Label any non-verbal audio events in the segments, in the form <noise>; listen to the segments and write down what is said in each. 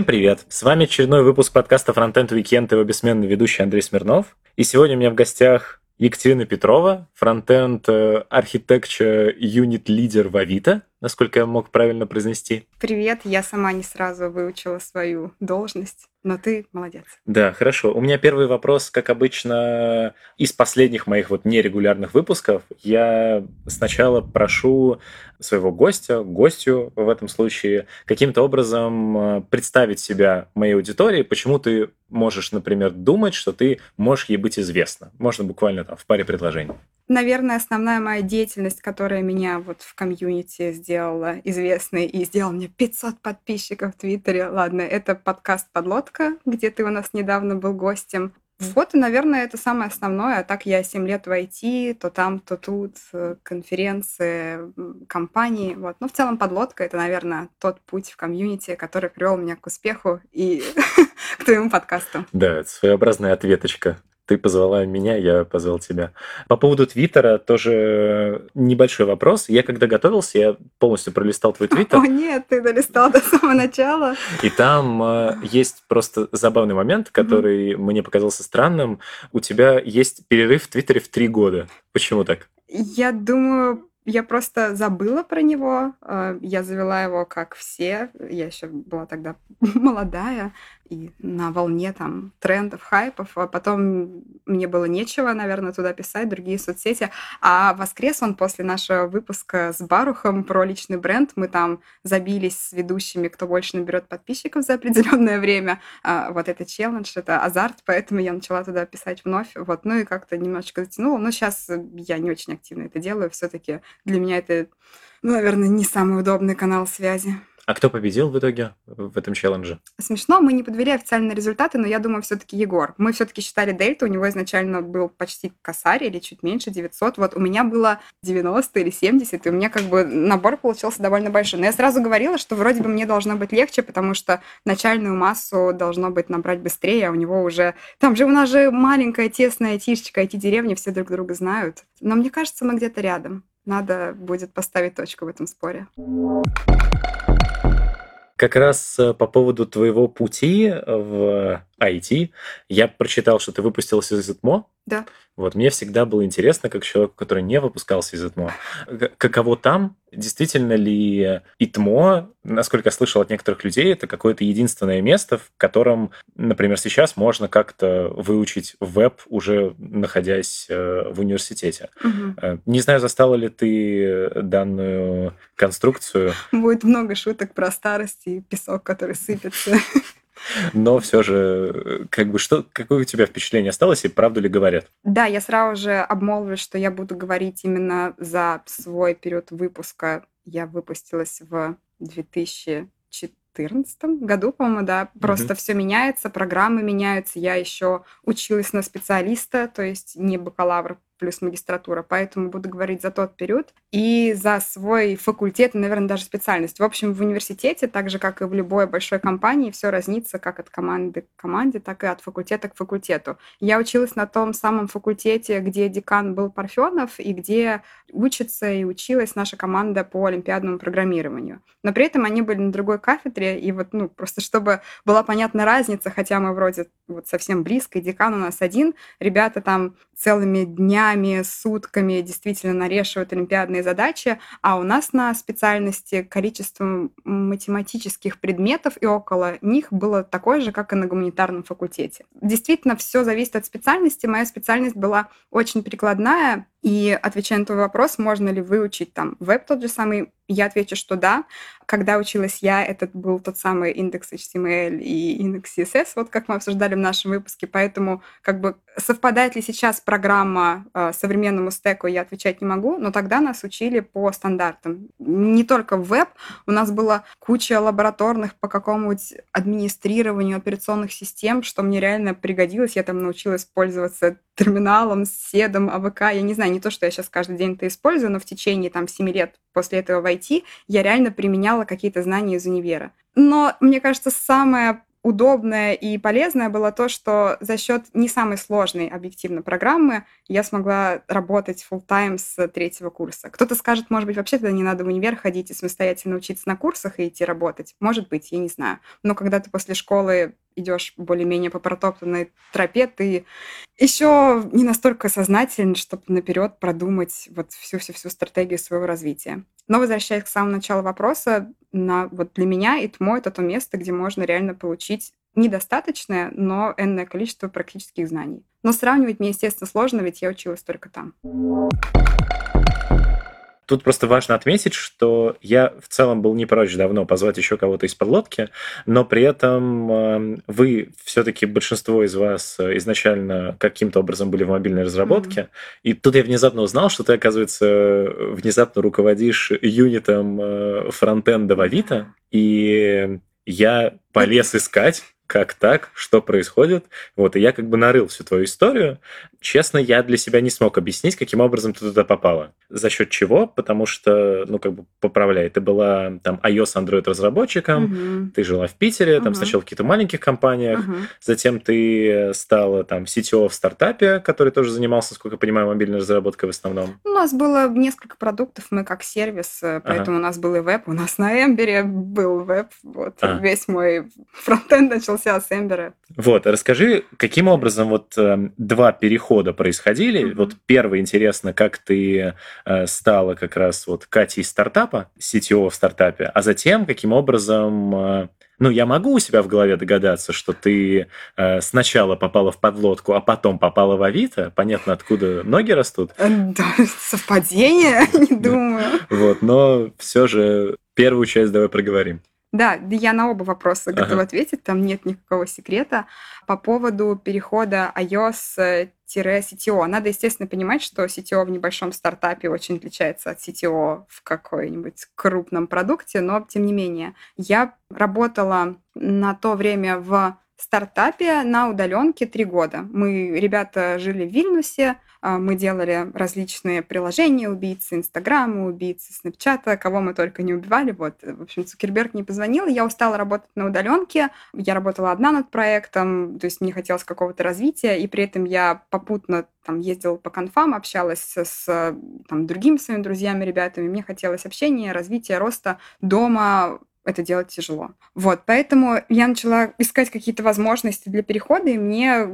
Всем привет! С вами очередной выпуск подкаста Frontend Weekend его бессменный ведущий Андрей Смирнов. И сегодня у меня в гостях Екатерина Петрова, фронтенд архитектура юнит лидер в Авито, насколько я мог правильно произнести. Привет, я сама не сразу выучила свою должность, но ты молодец. Да, хорошо. У меня первый вопрос, как обычно, из последних моих вот нерегулярных выпусков. Я сначала прошу своего гостя, гостю в этом случае, каким-то образом э, представить себя моей аудитории, почему ты можешь, например, думать, что ты можешь ей быть известна. Можно буквально там в паре предложений. Наверное, основная моя деятельность, которая меня вот в комьюнити сделала известной и сделала мне 500 подписчиков в Твиттере. Ладно, это подкаст «Подлодка», где ты у нас недавно был гостем. Вот, и, наверное, это самое основное. А так я 7 лет в IT, то там, то тут, э, конференции, компании. Вот. Но в целом подлодка — это, наверное, тот путь в комьюнити, который привел меня к успеху и <laughs> к твоему подкасту. Да, это своеобразная ответочка ты позвала меня, я позвал тебя. По поводу Твиттера тоже небольшой вопрос. Я когда готовился, я полностью пролистал твой Твиттер. О нет, ты долистал до самого начала. И там э, <laughs> есть просто забавный момент, который mm-hmm. мне показался странным. У тебя есть перерыв в Твиттере в три года. Почему так? Я думаю, я просто забыла про него. Э, я завела его, как все. Я еще была тогда <laughs> молодая и на волне там трендов, хайпов, а потом мне было нечего, наверное, туда писать, другие соцсети. А воскрес он после нашего выпуска с Барухом про личный бренд. Мы там забились с ведущими, кто больше наберет подписчиков за определенное время. А вот это челлендж, это азарт, поэтому я начала туда писать вновь. Вот, ну и как-то немножечко затянула. Но сейчас я не очень активно это делаю. Все-таки для меня это, ну, наверное, не самый удобный канал связи. А кто победил в итоге в этом челлендже? Смешно, мы не подвели официальные результаты, но я думаю, все-таки Егор. Мы все-таки считали дельту, у него изначально был почти косарь или чуть меньше, 900. Вот у меня было 90 или 70, и у меня как бы набор получился довольно большой. Но я сразу говорила, что вроде бы мне должно быть легче, потому что начальную массу должно быть набрать быстрее, а у него уже... Там же у нас же маленькая тесная тишечка, эти деревни все друг друга знают. Но мне кажется, мы где-то рядом. Надо будет поставить точку в этом споре. Как раз э, по поводу твоего пути в IT, я прочитал, что ты выпустился из ИТМО. Да. Вот мне всегда было интересно, как человеку, который не выпускался из ИТМО, каково там, действительно ли ИТМО, насколько я слышал от некоторых людей, это какое-то единственное место, в котором, например, сейчас можно как-то выучить веб, уже находясь э, в университете. Угу. Не знаю, застала ли ты данную конструкцию. Будет много шуток про старость и песок, который сыпется. <laughs> Но все же, как бы, что, какое у тебя впечатление осталось и правду ли говорят? Да, я сразу же обмолвлюсь, что я буду говорить именно за свой период выпуска. Я выпустилась в 2014 году, по-моему, да. Просто mm-hmm. все меняется, программы меняются. Я еще училась на специалиста, то есть не бакалавр плюс магистратура, поэтому буду говорить за тот период и за свой факультет, наверное, даже специальность. В общем, в университете, так же, как и в любой большой компании, все разнится как от команды к команде, так и от факультета к факультету. Я училась на том самом факультете, где декан был Парфенов, и где учится и училась наша команда по олимпиадному программированию. Но при этом они были на другой кафедре, и вот, ну, просто чтобы была понятна разница, хотя мы вроде вот совсем близко, и декан у нас один, ребята там целыми днями, сутками действительно нарешивают олимпиадные задачи, а у нас на специальности количество математических предметов и около них было такое же, как и на гуманитарном факультете. Действительно, все зависит от специальности. Моя специальность была очень прикладная, и отвечая на твой вопрос, можно ли выучить там веб тот же самый, я отвечу, что да. Когда училась я, этот был тот самый индекс HTML и индекс CSS, вот как мы обсуждали в нашем выпуске. Поэтому как бы совпадает ли сейчас программа э, современному стеку, я отвечать не могу, но тогда нас учили по стандартам. Не только веб, у нас была куча лабораторных по какому-нибудь администрированию операционных систем, что мне реально пригодилось. Я там научилась пользоваться терминалом, седом, АВК. Я не знаю, не то, что я сейчас каждый день это использую, но в течение там 7 лет после этого в IT я реально применяла какие-то знания из универа. Но, мне кажется, самое удобное и полезное было то, что за счет не самой сложной объективно программы я смогла работать full time с третьего курса. Кто-то скажет, может быть, вообще тогда не надо в универ ходить и самостоятельно учиться на курсах и идти работать. Может быть, я не знаю. Но когда ты после школы идешь более-менее по протоптанной тропе, ты еще не настолько сознателен, чтобы наперед продумать вот всю-всю-всю стратегию своего развития. Но возвращаясь к самому началу вопроса, на, вот для меня ИТМО — это то место, где можно реально получить недостаточное, но энное количество практических знаний. Но сравнивать мне, естественно, сложно, ведь я училась только там. Тут просто важно отметить, что я в целом был не прочь давно позвать еще кого-то из подлодки, но при этом эм, вы все-таки большинство из вас изначально каким-то образом были в мобильной разработке, mm-hmm. и тут я внезапно узнал, что ты, оказывается, внезапно руководишь юнитом э, фронтенда в Авито, и я полез искать как так, что происходит. Вот, и я как бы нарыл всю твою историю. Честно, я для себя не смог объяснить, каким образом ты туда попала. За счет чего? Потому что, ну, как бы, поправляй, ты была там iOS, Android разработчиком, угу. ты жила в Питере, угу. там сначала в каких-то маленьких компаниях, угу. затем ты стала там CTO в стартапе, который тоже занимался, сколько я понимаю, мобильной разработкой в основном. У нас было несколько продуктов, мы как сервис, э, поэтому ага. у нас был и веб, у нас на Эмбере был веб, вот, а. весь мой фронтенд начал начался с Эмбера. Вот, расскажи, каким образом вот э, два перехода происходили? Mm-hmm. Вот первый, интересно, как ты э, стала как раз вот Катей стартапа, CTO в стартапе, а затем каким образом... Э, ну, я могу у себя в голове догадаться, что ты э, сначала попала в подлодку, а потом попала в Авито. Понятно, откуда ноги растут. Э, да, <laughs> совпадение, <laughs> не думаю. Вот, но все же первую часть давай проговорим. Да, я на оба вопроса ага. готова ответить, там нет никакого секрета. По поводу перехода iOS-CTO. Надо, естественно, понимать, что CTO в небольшом стартапе очень отличается от CTO в какой-нибудь крупном продукте, но тем не менее. Я работала на то время в стартапе на удаленке три года. Мы, ребята, жили в Вильнюсе, мы делали различные приложения убийцы, Инстаграма, убийцы, Снапчата, кого мы только не убивали. Вот, в общем, Цукерберг не позвонил, я устала работать на удаленке, я работала одна над проектом, то есть мне хотелось какого-то развития, и при этом я попутно там ездила по конфам, общалась с там, другими своими друзьями, ребятами, мне хотелось общения, развития, роста дома, это делать тяжело. Вот, поэтому я начала искать какие-то возможности для перехода, и мне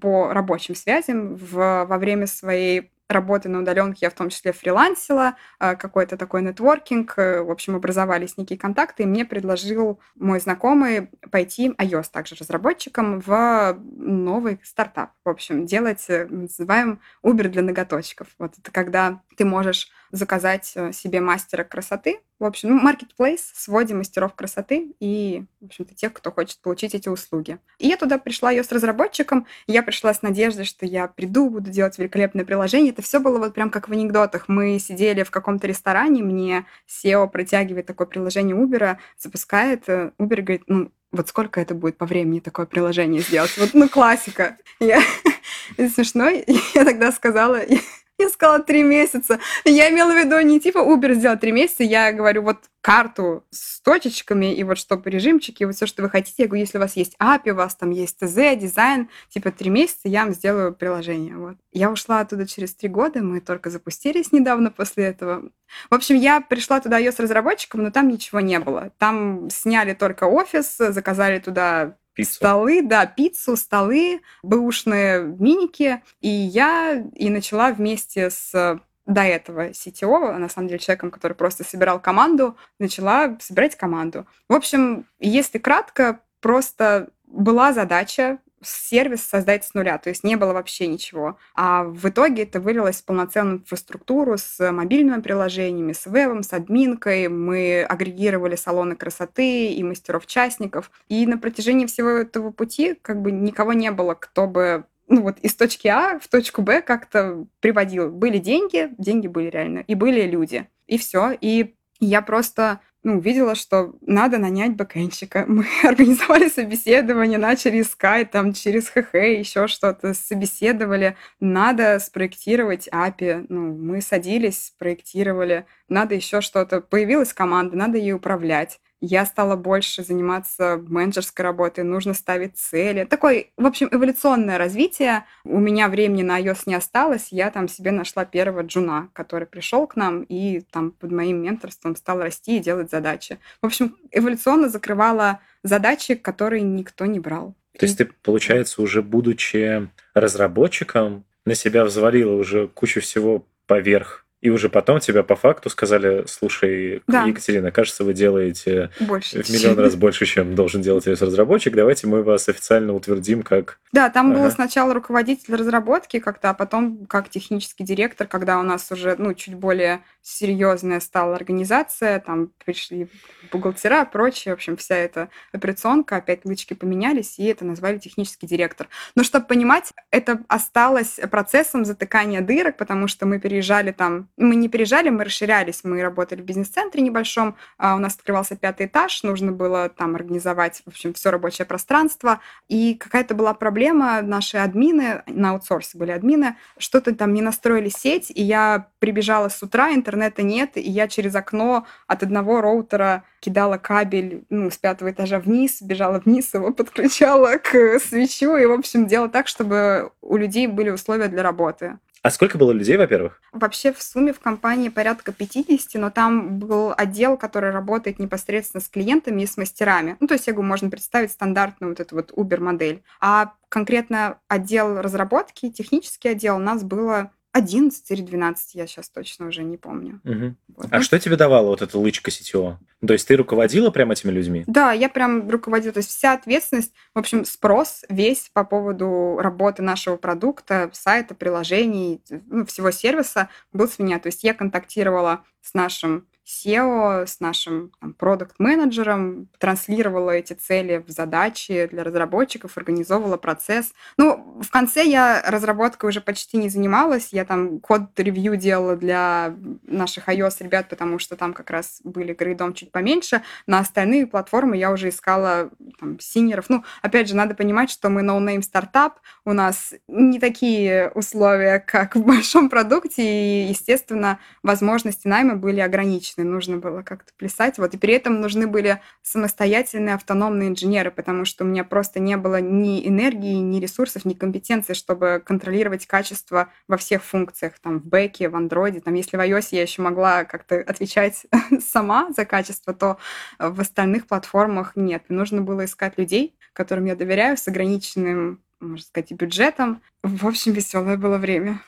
по рабочим связям в, во время своей работы на удаленке я в том числе фрилансила, а, какой-то такой нетворкинг, э, в общем, образовались некие контакты, и мне предложил мой знакомый пойти iOS также разработчиком в новый стартап. В общем, делать, э, называем Uber для ноготочков. Вот это когда ты можешь заказать э, себе мастера красоты, в общем, ну, marketplace с вводе мастеров красоты и, в общем-то, тех, кто хочет получить эти услуги. И я туда пришла ее с разработчиком, я пришла с надеждой, что я приду, буду делать великолепное приложение. Это все было вот прям как в анекдотах. Мы сидели в каком-то ресторане, мне SEO протягивает такое приложение Uber, запускает, э, Uber говорит, ну, вот сколько это будет по времени такое приложение сделать? Вот, ну, классика. Я... <laughs> Смешно. Я тогда сказала, <laughs> я сказала три месяца. Я имела в виду не типа Uber сделать три месяца, я говорю вот карту с точечками и вот чтобы режимчики, вот все, что вы хотите. Я говорю, если у вас есть API, у вас там есть ТЗ, дизайн, типа три месяца я вам сделаю приложение. Вот. Я ушла оттуда через три года, мы только запустились недавно после этого. В общем, я пришла туда ее с разработчиком, но там ничего не было. Там сняли только офис, заказали туда Пиццу. Столы, да, пиццу, столы, бэушные миники. И я и начала вместе с до этого CTO, на самом деле человеком, который просто собирал команду, начала собирать команду. В общем, если кратко, просто была задача сервис создать с нуля, то есть не было вообще ничего. А в итоге это вылилось в полноценную инфраструктуру с мобильными приложениями, с вебом, с админкой. Мы агрегировали салоны красоты и мастеров-частников. И на протяжении всего этого пути как бы никого не было, кто бы ну вот из точки А в точку Б как-то приводил. Были деньги, деньги были реально, и были люди. И все. И я просто ну, увидела, что надо нанять бэкэнщика. Мы <laughs> организовали собеседование, начали искать там через ХХ, еще что-то, собеседовали. Надо спроектировать API. Ну, мы садились, проектировали надо еще что-то. Появилась команда, надо ей управлять. Я стала больше заниматься менеджерской работой, нужно ставить цели. Такое, в общем, эволюционное развитие. У меня времени на iOS не осталось. Я там себе нашла первого джуна, который пришел к нам и там под моим менторством стал расти и делать задачи. В общем, эволюционно закрывала задачи, которые никто не брал. То есть ты, получается, уже будучи разработчиком, на себя взвалила уже кучу всего поверх и уже потом тебя по факту сказали, слушай, да. Екатерина, кажется, вы делаете больше, в миллион раз больше, чем должен делать iOS-разработчик. Давайте мы вас официально утвердим как... Да, там ага. был сначала руководитель разработки как-то, а потом как технический директор, когда у нас уже ну, чуть более серьезная стала организация, там пришли бухгалтера, прочее, в общем, вся эта операционка, опять лычки поменялись, и это назвали технический директор. Но чтобы понимать, это осталось процессом затыкания дырок, потому что мы переезжали там, мы не переезжали, мы расширялись, мы работали в бизнес-центре небольшом, а у нас открывался пятый этаж, нужно было там организовать, в общем, все рабочее пространство, и какая-то была проблема, наши админы, на аутсорсе были админы, что-то там не настроили сеть, и я прибежала с утра, интернета нет, и я через окно от одного роутера кидала кабель ну, с пятого этажа вниз, бежала вниз, его подключала к свечу, и, в общем, делала так, чтобы у людей были условия для работы. А сколько было людей, во-первых? Вообще в сумме в компании порядка 50, но там был отдел, который работает непосредственно с клиентами и с мастерами. Ну, то есть, я говорю, можно представить стандартную вот эту вот Uber-модель. А конкретно отдел разработки, технический отдел у нас было 11 или 12, я сейчас точно уже не помню. Угу. Вот. А ну, что тебе давала вот эта лычка сетевого? То есть ты руководила прям этими людьми? Да, я прям руководила. То есть вся ответственность, в общем, спрос весь по поводу работы нашего продукта, сайта, приложений, ну, всего сервиса был с меня. То есть я контактировала с нашим SEO с нашим продукт-менеджером, транслировала эти цели в задачи для разработчиков, организовывала процесс. Ну, в конце я разработкой уже почти не занималась, я там код-ревью делала для наших iOS ребят, потому что там как раз были грейдом чуть поменьше. На остальные платформы я уже искала там, синеров. Ну, опять же, надо понимать, что мы no-name стартап, у нас не такие условия, как в большом продукте, и, естественно, возможности найма были ограничены точно нужно было как-то плясать. Вот. И при этом нужны были самостоятельные автономные инженеры, потому что у меня просто не было ни энергии, ни ресурсов, ни компетенции, чтобы контролировать качество во всех функциях, там, в бэке, в андроиде. Там, если в iOS я еще могла как-то отвечать <laughs> сама за качество, то в остальных платформах нет. Нужно было искать людей, которым я доверяю, с ограниченным можно сказать, и бюджетом. В общем, веселое было время.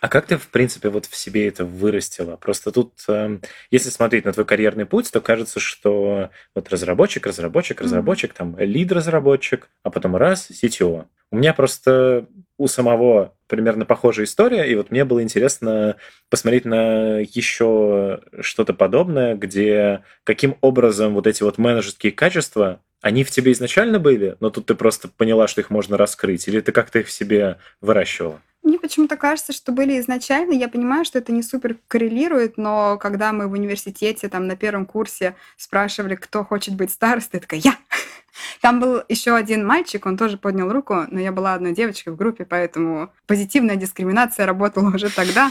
А как ты, в принципе, вот в себе это вырастила? Просто тут, эм, если смотреть на твой карьерный путь, то кажется, что вот разработчик, разработчик, разработчик, mm-hmm. там лид-разработчик, а потом раз, CTO. У меня просто у самого примерно похожая история, и вот мне было интересно посмотреть на еще что-то подобное, где каким образом вот эти вот менеджерские качества они в тебе изначально были, но тут ты просто поняла, что их можно раскрыть, или ты как-то их в себе выращивала? Мне почему-то кажется, что были изначально. Я понимаю, что это не супер коррелирует, но когда мы в университете там на первом курсе спрашивали, кто хочет быть старостой, я такая «Я!» Там был еще один мальчик, он тоже поднял руку, но я была одной девочкой в группе, поэтому позитивная дискриминация работала уже тогда.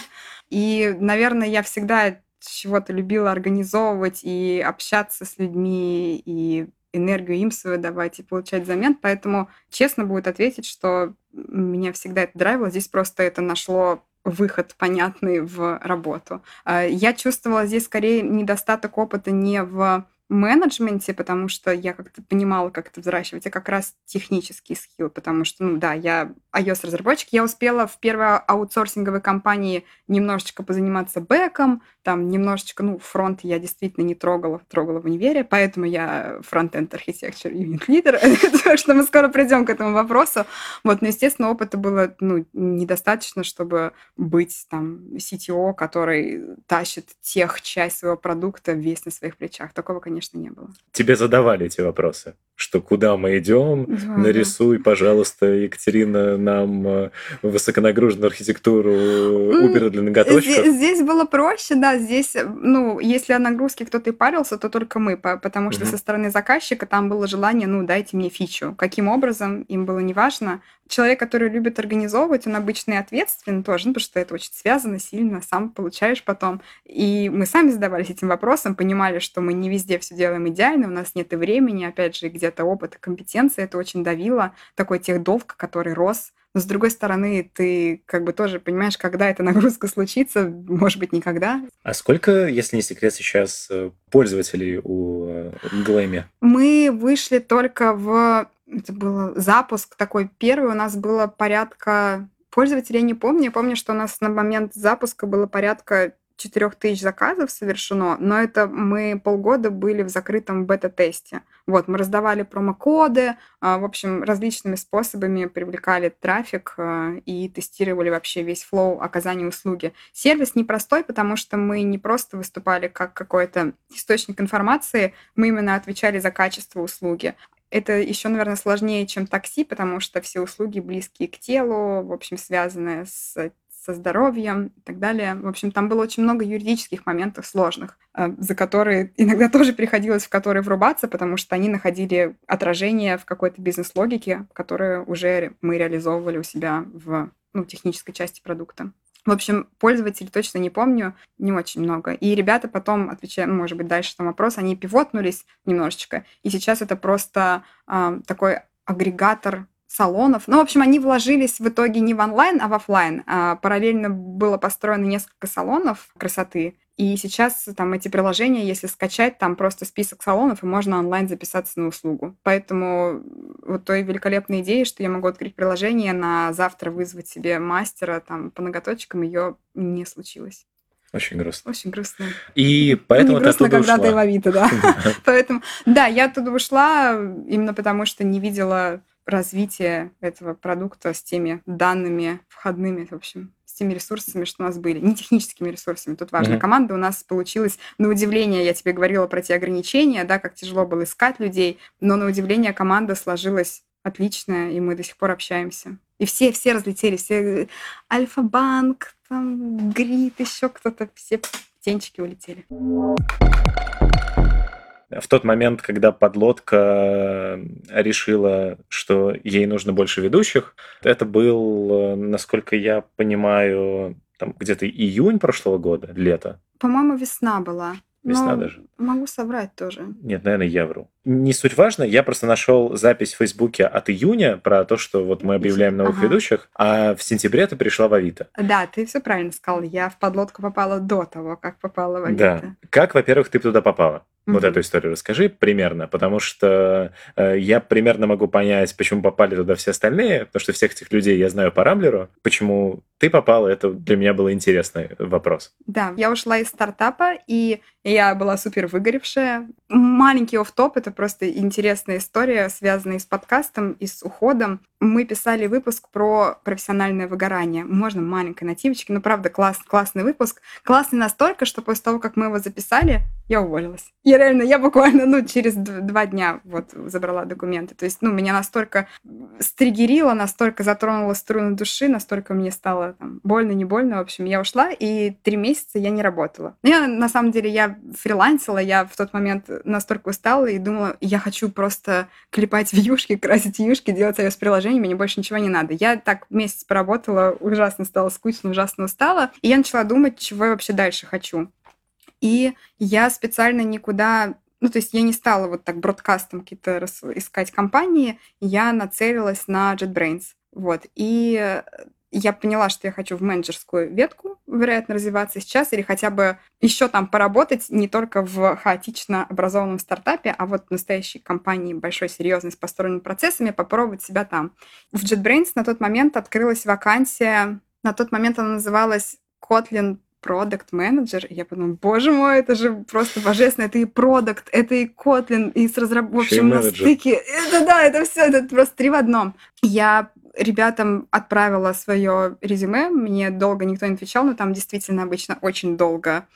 И, наверное, я всегда чего-то любила организовывать и общаться с людьми, и энергию им свою давать и получать взамен. Поэтому честно будет ответить, что меня всегда это драйвило. Здесь просто это нашло выход понятный в работу. А, я чувствовала здесь скорее недостаток опыта не в менеджменте, потому что я как-то понимала, как это взращивать, а как раз технический skill, потому что, ну да, я iOS-разработчик, я успела в первой аутсорсинговой компании немножечко позаниматься бэком, там немножечко, ну, фронт я действительно не трогала, трогала в универе, поэтому я frontend архитектор unit leader, <laughs> что мы скоро придем к этому вопросу. Вот, но, естественно, опыта было, ну, недостаточно, чтобы быть там CTO, который тащит тех часть своего продукта весь на своих плечах. Такого, конечно, конечно, не было. Тебе задавали эти вопросы? что куда мы идем, да, нарисуй, да. пожалуйста, Екатерина, нам э, высоконагруженную архитектуру Uber для ноготочков. Здесь, здесь было проще, да, здесь, ну, если о нагрузке кто-то и парился, то только мы, потому что угу. со стороны заказчика там было желание, ну, дайте мне фичу. Каким образом, им было неважно. Человек, который любит организовывать, он обычно и ответственен тоже, ну, потому что это очень связано сильно, сам получаешь потом. И мы сами задавались этим вопросом, понимали, что мы не везде все делаем идеально, у нас нет и времени, опять же, где где-то опыт и компетенции, это очень давило, такой техдолг, который рос. Но с другой стороны, ты как бы тоже понимаешь, когда эта нагрузка случится, может быть, никогда. А сколько, если не секрет, сейчас э, пользователей у э, Глэми? Мы вышли только в... Это был запуск такой первый, у нас было порядка пользователей, я не помню. Я помню, что у нас на момент запуска было порядка 4 тысяч заказов совершено, но это мы полгода были в закрытом бета-тесте. Вот, мы раздавали промокоды, а, в общем, различными способами привлекали трафик а, и тестировали вообще весь флоу оказания услуги. Сервис непростой, потому что мы не просто выступали как какой-то источник информации, мы именно отвечали за качество услуги. Это еще, наверное, сложнее, чем такси, потому что все услуги близкие к телу, в общем, связанные с со здоровьем и так далее. В общем, там было очень много юридических моментов сложных, э, за которые иногда <laughs> тоже приходилось в которые врубаться, потому что они находили отражение в какой-то бизнес-логике, которую уже мы реализовывали у себя в ну, технической части продукта. В общем, пользователей точно не помню, не очень много. И ребята потом, отвечая, ну, может быть, дальше там вопрос, они пивотнулись немножечко. И сейчас это просто э, такой агрегатор салонов. Ну, в общем, они вложились в итоге не в онлайн, а в офлайн. А параллельно было построено несколько салонов красоты. И сейчас там эти приложения, если скачать, там просто список салонов, и можно онлайн записаться на услугу. Поэтому вот той великолепной идеей, что я могу открыть приложение, на завтра вызвать себе мастера там по ноготочкам, ее не случилось. Очень грустно. Очень грустно. И поэтому не грустно, ты когда ушла. ты в Авито, <laughs> да. Поэтому, да, я оттуда ушла именно потому, что не видела развитие этого продукта с теми данными входными, в общем, с теми ресурсами, что у нас были. Не техническими ресурсами, тут важно. Mm-hmm. Команда у нас получилась, на удивление, я тебе говорила про те ограничения, да, как тяжело было искать людей, но на удивление команда сложилась отличная, и мы до сих пор общаемся. И все, все разлетелись, все Альфа-банк, там, Грит, еще кто-то, все птенчики улетели в тот момент, когда подлодка решила, что ей нужно больше ведущих, это был, насколько я понимаю, там где-то июнь прошлого года, лето. По-моему, весна была. Весна Но даже. Могу соврать тоже. Нет, наверное, я вру. Не суть важно, я просто нашел запись в Фейсбуке от июня про то, что вот мы объявляем новых ага. ведущих, а в сентябре ты пришла в Авито. Да, ты все правильно сказал. Я в подлодку попала до того, как попала в Авито. Да. Как, во-первых, ты туда попала? Mm-hmm. Вот эту историю расскажи примерно, потому что э, я примерно могу понять, почему попали туда все остальные, потому что всех этих людей я знаю по Рамблеру. Почему ты попала, это для меня был интересный вопрос. Да, я ушла из стартапа, и я была супер выгоревшая. Маленький оф-топ, это просто интересная история, связанная с подкастом и с уходом. Мы писали выпуск про профессиональное выгорание. Можно маленькой нативочки, но правда класс, классный выпуск. Классный настолько, что после того, как мы его записали, я уволилась. Я реально, я буквально, ну, через два дня вот забрала документы. То есть, ну, меня настолько стригерило, настолько затронула струны души, настолько мне стало там, больно, не больно. В общем, я ушла, и три месяца я не работала. Я, на самом деле, я фрилансила, я в тот момент настолько устала и думала, я хочу просто клепать <laughs> вьюшки, красить вьюшки, делать iOS-приложение, мне больше ничего не надо. Я так месяц поработала, ужасно стало скучно, ужасно устала, и я начала думать, чего я вообще дальше хочу. И я специально никуда ну, то есть я не стала вот так бродкастом какие-то искать компании, я нацелилась на JetBrains. Вот. И я поняла, что я хочу в менеджерскую ветку, вероятно, развиваться сейчас, или хотя бы еще там поработать не только в хаотично образованном стартапе, а вот в настоящей компании большой, серьезной, с построенными процессами, попробовать себя там. В JetBrains на тот момент открылась вакансия, на тот момент она называлась Kotlin продукт менеджер я подумала, боже мой, это же просто божественно, это и продукт, это и Kotlin, и с разработкой, в общем, на стыке. Это да, это все, это просто три в одном. Я ребятам отправила свое резюме, мне долго никто не отвечал, но там действительно обычно очень долго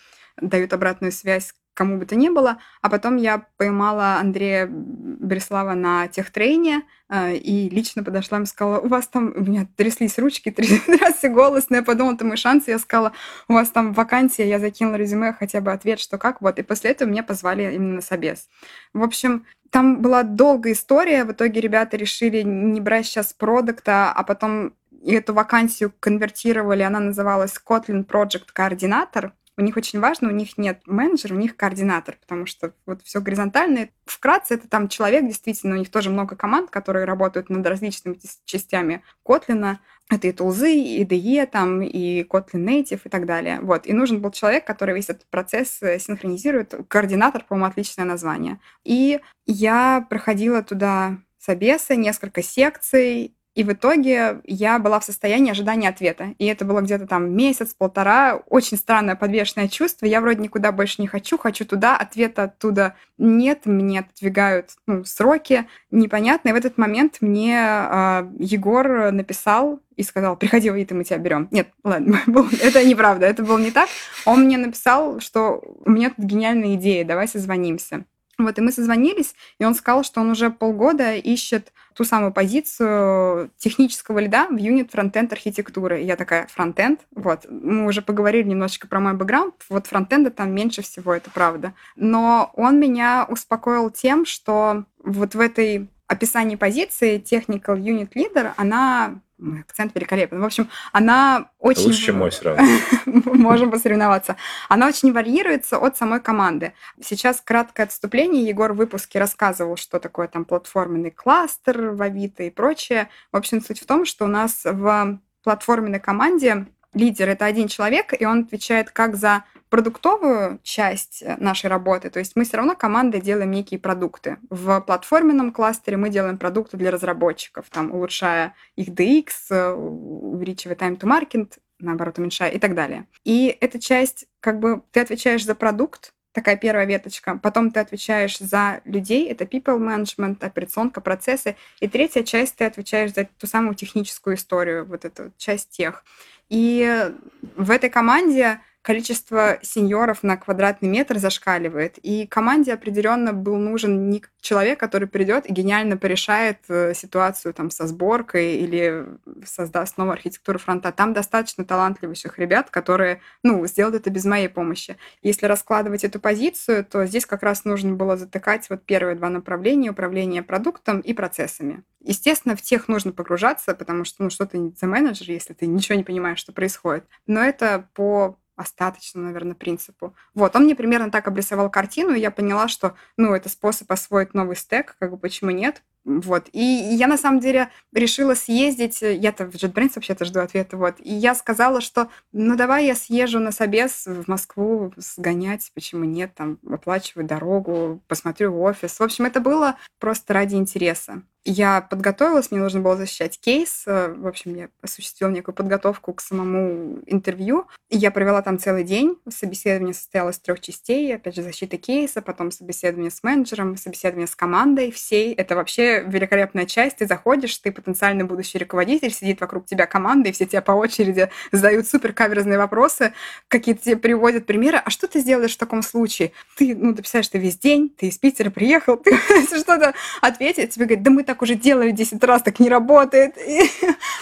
дают обратную связь, кому бы то ни было. А потом я поймала Андрея Береслава на техтрейне э, и лично подошла и сказала, у вас там... У меня тряслись ручки, <laughs> трясся голос, но я подумала, это мой шанс. И я сказала, у вас там вакансия, я закинула резюме, хотя бы ответ, что как. Вот. И после этого меня позвали именно на собес. В общем, там была долгая история. В итоге ребята решили не брать сейчас продукта, а потом эту вакансию конвертировали. Она называлась Kotlin Project Координатор у них очень важно, у них нет менеджера, у них координатор, потому что вот все горизонтальное. Вкратце, это там человек, действительно, у них тоже много команд, которые работают над различными частями Kotlin. Это и тулзы, и IDE, там, и Kotlin Native и так далее. Вот. И нужен был человек, который весь этот процесс э, синхронизирует. Координатор, по-моему, отличное название. И я проходила туда собесы, несколько секций, и в итоге я была в состоянии ожидания ответа. И это было где-то там месяц, полтора. Очень странное подвешенное чувство. Я вроде никуда больше не хочу, хочу туда. Ответа оттуда нет. Мне отодвигают ну, сроки. Непонятно. И в этот момент мне э, Егор написал и сказал, приходи в ИТ, мы тебя берем. Нет, ладно, <laughs> это неправда, это было не так. Он мне написал, что у меня тут гениальная идея, давай созвонимся. Вот, и мы созвонились, и он сказал, что он уже полгода ищет ту самую позицию технического лида в юнит фронтенд архитектуры. я такая, фронтенд? Вот, мы уже поговорили немножечко про мой бэкграунд, вот фронтенда там меньше всего, это правда. Но он меня успокоил тем, что вот в этой описании позиции Technical Unit Leader, она акцент великолепный. В общем, она очень... Лучше, чем мой сразу. <laughs> Можем посоревноваться. Она очень варьируется от самой команды. Сейчас краткое отступление. Егор в выпуске рассказывал, что такое там платформенный кластер в Авито и прочее. В общем, суть в том, что у нас в платформенной команде лидер — это один человек, и он отвечает как за продуктовую часть э, нашей работы, то есть мы все равно командой делаем некие продукты. В платформенном кластере мы делаем продукты для разработчиков, там, улучшая их DX, э, увеличивая time to market, наоборот, уменьшая и так далее. И эта часть, как бы, ты отвечаешь за продукт, такая первая веточка. Потом ты отвечаешь за людей, это people management, операционка, процессы. И третья часть, ты отвечаешь за ту самую техническую историю, вот эту часть тех. И в этой команде количество сеньоров на квадратный метр зашкаливает. И команде определенно был нужен не человек, который придет и гениально порешает э, ситуацию там со сборкой или создаст новую архитектуру фронта. Там достаточно талантливых ребят, которые, ну, сделают это без моей помощи. Если раскладывать эту позицию, то здесь как раз нужно было затыкать вот первые два направления управления продуктом и процессами. Естественно, в тех нужно погружаться, потому что, ну, что ты за менеджер, если ты ничего не понимаешь, что происходит. Но это по остаточному, наверное, принципу. Вот, он мне примерно так обрисовал картину, и я поняла, что, ну, это способ освоить новый стек, как бы почему нет. Вот. И я на самом деле решила съездить. Я-то в JetBrains вообще-то жду ответа. Вот. И я сказала, что ну давай я съезжу на собес в Москву сгонять, почему нет, там оплачиваю дорогу, посмотрю офис. В общем, это было просто ради интереса. Я подготовилась, мне нужно было защищать кейс. В общем, я осуществила некую подготовку к самому интервью. Я провела там целый день. Собеседование состоялось из трех частей. Опять же, защита кейса, потом собеседование с менеджером, собеседование с командой всей. Это вообще великолепная часть. Ты заходишь, ты потенциальный будущий руководитель, сидит вокруг тебя команда, и все тебя по очереди задают супер каверзные вопросы, какие-то тебе приводят примеры. А что ты сделаешь в таком случае? Ты, ну, ты писаешь, ты весь день, ты из Питера приехал, <laughs> ты что-то ответить, тебе говорят, да мы так уже делали 10 раз, так не работает. И,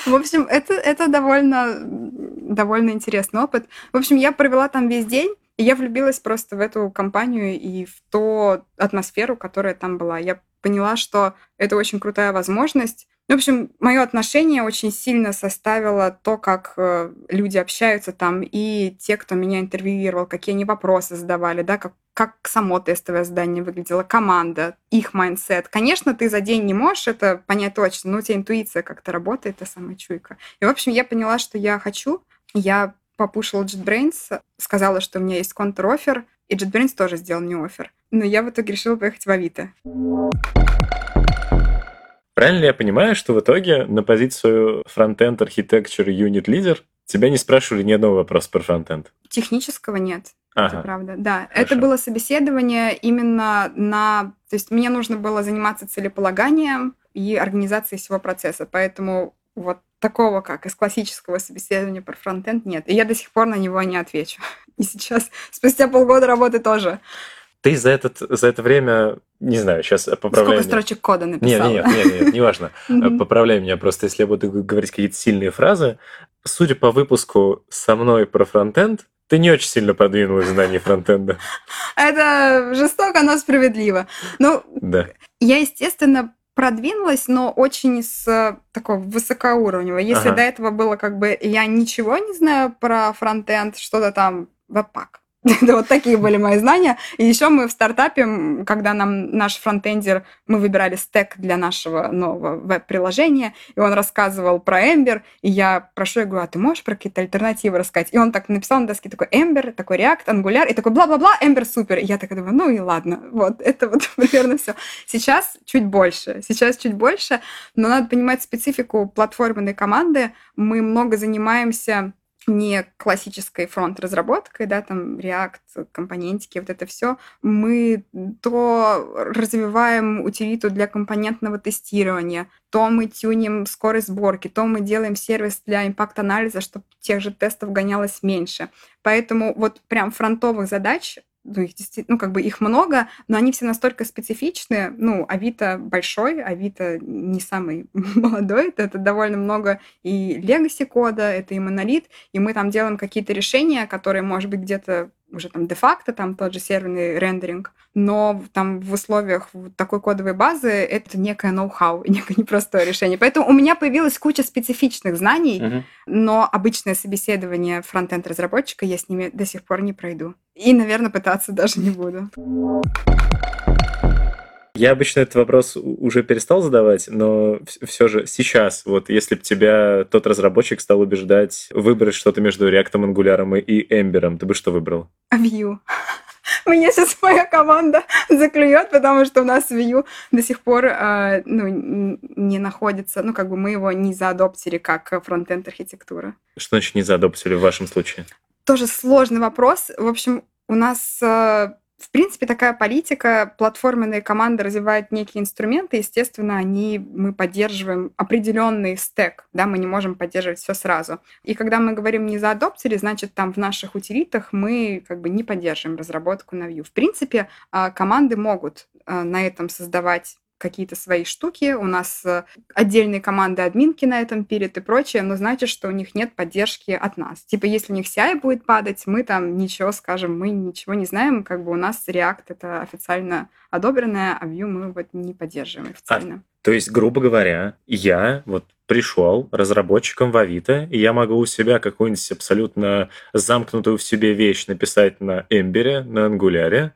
в общем, это, это довольно, довольно интересный опыт. В общем, я провела там весь день, и я влюбилась просто в эту компанию и в ту атмосферу, которая там была. Я поняла, что это очень крутая возможность. В общем, мое отношение очень сильно составило то, как э, люди общаются там, и те, кто меня интервьюировал, какие они вопросы задавали, да, как, как само тестовое задание выглядело, команда, их mindset. Конечно, ты за день не можешь это понять точно, но у тебя интуиция как-то работает, та самая чуйка. И, в общем, я поняла, что я хочу. Я попушила JetBrains, сказала, что у меня есть контр-оффер, и JetBrains тоже сделал мне офер. Но я в итоге решила поехать в Авито. Правильно ли я понимаю, что в итоге на позицию Frontend Architecture Unit Leader тебя не спрашивали ни одного вопроса про фронтенд? Технического нет. Ага. Это правда, да. Хорошо. Это было собеседование именно на... То есть мне нужно было заниматься целеполаганием и организацией всего процесса, поэтому вот такого, как из классического собеседования про фронтенд, нет. И я до сих пор на него не отвечу. <laughs> И сейчас, спустя полгода работы тоже. Ты за, этот, за это время, не знаю, сейчас поправляй Сколько меня. строчек кода написала? Нет, нет, нет, нет, неважно. <laughs> Поправляй меня просто, если я буду говорить какие-то сильные фразы. Судя по выпуску со мной про фронтенд, ты не очень сильно продвинулась в знании фронтенда. <laughs> Это жестоко, но справедливо. Ну, да. я, естественно, продвинулась, но очень с такого высокоуровневого. Если ага. до этого было как бы я ничего не знаю про фронтенд, что-то там веб-пак, <laughs> Это вот такие были мои знания. И еще мы в стартапе, когда нам наш фронтендер, мы выбирали стек для нашего нового веб-приложения, и он рассказывал про Ember, и я прошу, я говорю, а ты можешь про какие-то альтернативы рассказать? И он так написал на доске такой Ember, такой React, Angular, и такой бла-бла-бла, Ember супер. И я такая думаю, ну и ладно, вот, <laughs> это вот примерно все. Сейчас чуть больше, сейчас чуть больше, но надо понимать специфику платформенной команды. Мы много занимаемся не классической фронт-разработкой, да, там React, компонентики, вот это все, мы то развиваем утилиту для компонентного тестирования, то мы тюним скорость сборки, то мы делаем сервис для импакт-анализа, чтобы тех же тестов гонялось меньше. Поэтому вот прям фронтовых задач ну, их действительно, ну, как бы их много, но они все настолько специфичны. Ну, Авито большой, Авито не самый <laughs> молодой, это, это довольно много и легаси кода, это и монолит, и мы там делаем какие-то решения, которые, может быть, где-то уже там де-факто, там тот же серверный рендеринг, но там в условиях такой кодовой базы это некое ноу-хау, <laughs> некое непростое решение. Поэтому у меня появилась куча специфичных знаний, uh-huh. но обычное собеседование фронтенд-разработчика я с ними до сих пор не пройду. И, наверное, пытаться <laughs> даже не буду. Я обычно этот вопрос уже перестал задавать, но все же сейчас, вот если бы тебя тот разработчик стал убеждать выбрать что-то между React, Angular и Ember, ты бы что выбрал? Vue. <laughs> Меня сейчас моя команда заклюет, потому что у нас Vue до сих пор э, ну, не находится, ну, как бы мы его не заадоптили как фронтенд архитектура. Что значит не заадоптили в вашем случае? Тоже сложный вопрос. В общем, у нас э, в принципе, такая политика. Платформенные команды развивают некие инструменты. Естественно, они, мы поддерживаем определенный стек. Да, мы не можем поддерживать все сразу. И когда мы говорим не за адоптери, значит, там в наших утилитах мы как бы не поддерживаем разработку на Vue. В принципе, а, команды могут а, на этом создавать какие-то свои штуки, у нас э, отдельные команды админки на этом пилят и прочее, но значит, что у них нет поддержки от нас. Типа, если у них CI будет падать, мы там ничего скажем, мы ничего не знаем, как бы у нас React это официально одобренное, а Vue мы вот не поддерживаем а, официально. А, то есть, грубо говоря, я вот пришел разработчиком в Авито, и я могу у себя какую-нибудь абсолютно замкнутую в себе вещь написать на Эмбере, на Ангуляре.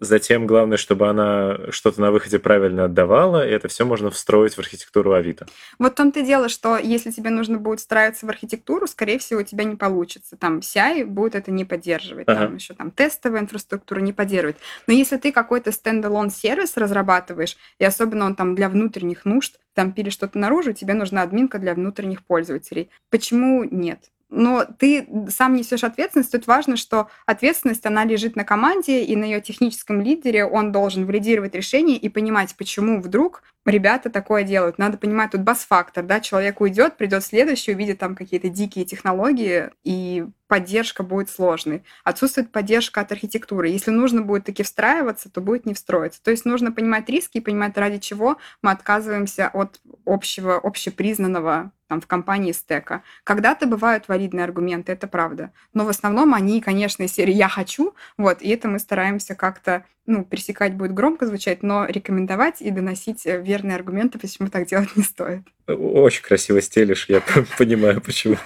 Затем главное, чтобы она что-то на выходе правильно отдавала, и это все можно встроить в архитектуру Авито. Вот в том-то и дело, что если тебе нужно будет встраиваться в архитектуру, скорее всего, у тебя не получится. Там CI будет это не поддерживать, ага. там еще там тестовая инфраструктура не поддерживать. Но если ты какой-то стендалон сервис разрабатываешь, и особенно он там для внутренних нужд, там пили что-то наружу, тебе нужна админка для внутренних пользователей. Почему нет? но ты сам несешь ответственность. Тут важно, что ответственность, она лежит на команде и на ее техническом лидере. Он должен валидировать решение и понимать, почему вдруг ребята такое делают. Надо понимать тут бас-фактор, да, человек уйдет, придет следующий, увидит там какие-то дикие технологии, и поддержка будет сложной. Отсутствует поддержка от архитектуры. Если нужно будет таки встраиваться, то будет не встроиться. То есть нужно понимать риски и понимать, ради чего мы отказываемся от общего, общепризнанного там, в компании стека. Когда-то бывают валидные аргументы, это правда. Но в основном они, конечно, серии «я хочу», вот, и это мы стараемся как-то ну, пересекать будет громко звучать, но рекомендовать и доносить э, верные аргументы, почему так делать не стоит. Очень красиво стелишь, я <laughs> понимаю, почему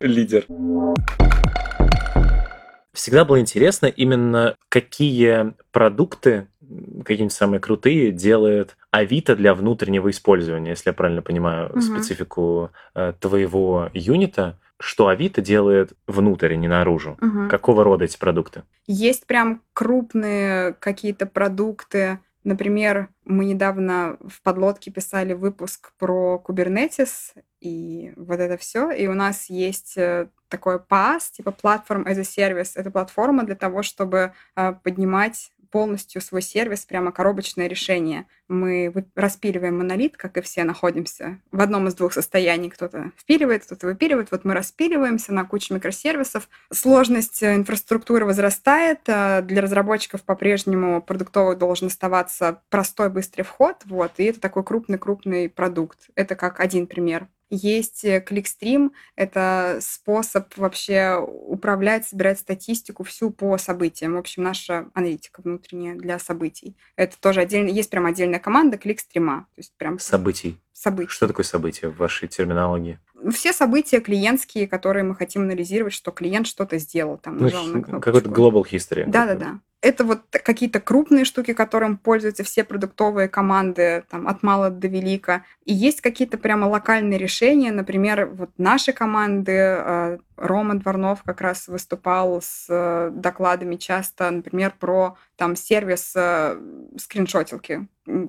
лидер. Всегда было интересно именно, какие продукты, какие-нибудь самые крутые, делает Авито для внутреннего использования, если я правильно понимаю угу. специфику э, твоего юнита что Авито делает внутрь, а не наружу. Угу. Какого рода эти продукты? Есть прям крупные какие-то продукты. Например, мы недавно в подлодке писали выпуск про Kubernetes и вот это все. И у нас есть э, такой PaaS, типа Platform as a Service. Это платформа для того, чтобы э, поднимать полностью свой сервис, прямо коробочное решение. Мы распиливаем монолит, как и все находимся в одном из двух состояний. Кто-то впиливает, кто-то выпиливает. Вот мы распиливаемся на кучу микросервисов. Сложность инфраструктуры возрастает. А для разработчиков по-прежнему продуктовый должен оставаться простой, быстрый вход. Вот. И это такой крупный-крупный продукт. Это как один пример. Есть кликстрим, это способ вообще управлять, собирать статистику всю по событиям. В общем, наша аналитика внутренняя для событий. Это тоже отдельно, есть прям отдельная команда кликстрима. То есть прям событий. Событий. Что такое событие в вашей терминологии? Все события клиентские, которые мы хотим анализировать, что клиент что-то сделал, там нажал ну, на кнопку. Какой-то global history. Да-да-да это вот какие-то крупные штуки, которым пользуются все продуктовые команды, там, от мала до велика. И есть какие-то прямо локальные решения, например, вот наши команды, э, Рома Дворнов как раз выступал с э, докладами часто, например, про там сервис э, скриншотилки,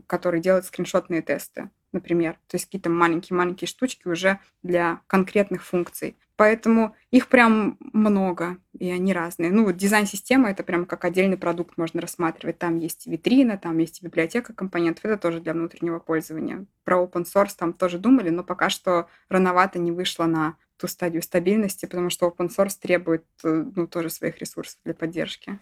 который делает скриншотные тесты например. То есть какие-то маленькие-маленькие штучки уже для конкретных функций. Поэтому их прям много, и они разные. Ну, вот дизайн-система — это прям как отдельный продукт можно рассматривать. Там есть витрина, там есть библиотека компонентов. Это тоже для внутреннего пользования. Про open source там тоже думали, но пока что рановато не вышло на ту стадию стабильности, потому что open source требует э, ну, тоже своих ресурсов для поддержки.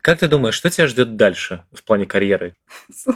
Как ты думаешь, что тебя ждет дальше в плане карьеры? <laughs>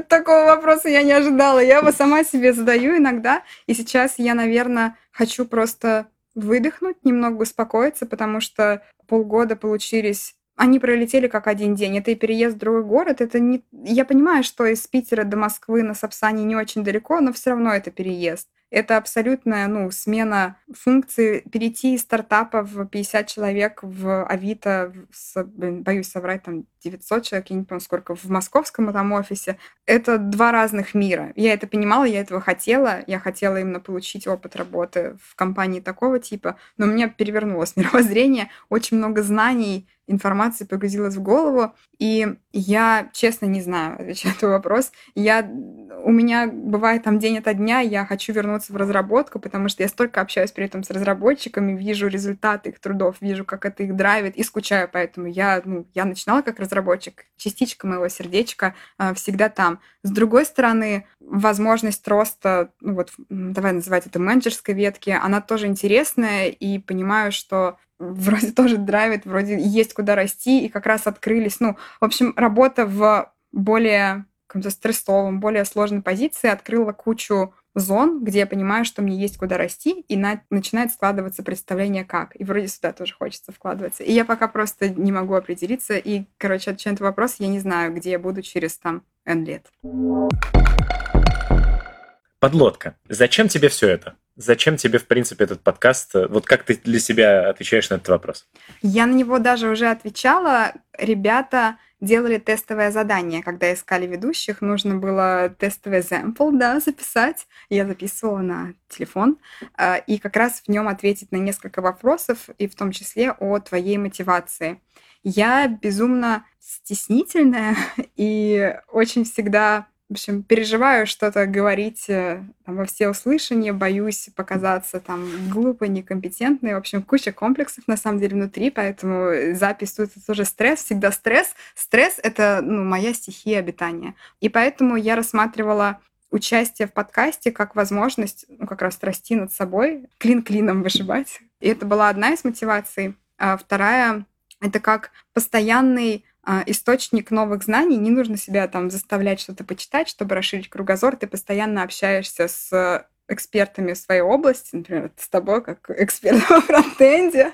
Такого вопроса я не ожидала. Я его сама себе задаю иногда. И сейчас я, наверное, хочу просто выдохнуть, немного успокоиться, потому что полгода получились они пролетели как один день. Это и переезд в другой город. Это не... Я понимаю, что из Питера до Москвы на Сапсане не очень далеко, но все равно это переезд это абсолютная ну, смена функции, перейти из стартапа в 50 человек в Авито, с, блин, боюсь соврать, там 900 человек, я не помню сколько, в московском этом офисе. Это два разных мира. Я это понимала, я этого хотела. Я хотела именно получить опыт работы в компании такого типа, но у меня перевернулось <laughs> мировоззрение, очень много знаний, информации погрузилась в голову, и я, честно, не знаю, отвечать на этот вопрос. Я, у меня бывает там день ото дня, я хочу вернуться в разработку, потому что я столько общаюсь при этом с разработчиками, вижу результаты их трудов, вижу, как это их драйвит, и скучаю, поэтому я, ну, я начинала как разработчик, частичка моего сердечка э, всегда там. С другой стороны, возможность роста, ну вот, давай называть это менеджерской ветки, она тоже интересная, и понимаю, что вроде тоже драйвит, вроде есть куда расти, и как раз открылись. Ну, в общем, работа в более каком-то стрессовом, более сложной позиции открыла кучу зон, где я понимаю, что мне есть куда расти, и на... начинает складываться представление как. И вроде сюда тоже хочется вкладываться. И я пока просто не могу определиться. И, короче, отвечая на этот вопрос, я не знаю, где я буду через там N лет. Подлодка. Зачем тебе все это? Зачем тебе, в принципе, этот подкаст? Вот как ты для себя отвечаешь на этот вопрос? Я на него даже уже отвечала. Ребята делали тестовое задание, когда искали ведущих, нужно было тестовый экземпл, да, записать. Я записывала на телефон, а, и как раз в нем ответить на несколько вопросов, и в том числе о твоей мотивации. Я безумно стеснительная <laughs> и очень всегда в общем, переживаю что-то говорить э, там, во все услышания, боюсь показаться там глупо, некомпетентной. В общем, куча комплексов на самом деле внутри, поэтому запись тут тоже стресс, всегда стресс. Стресс — это ну, моя стихия обитания. И поэтому я рассматривала участие в подкасте как возможность ну, как раз расти над собой, клин клином вышибать. И это была одна из мотиваций. А вторая — это как постоянный источник новых знаний. Не нужно себя там заставлять что-то почитать, чтобы расширить кругозор. Ты постоянно общаешься с экспертами в своей области, например, с тобой как эксперт <laughs> во фронтенде.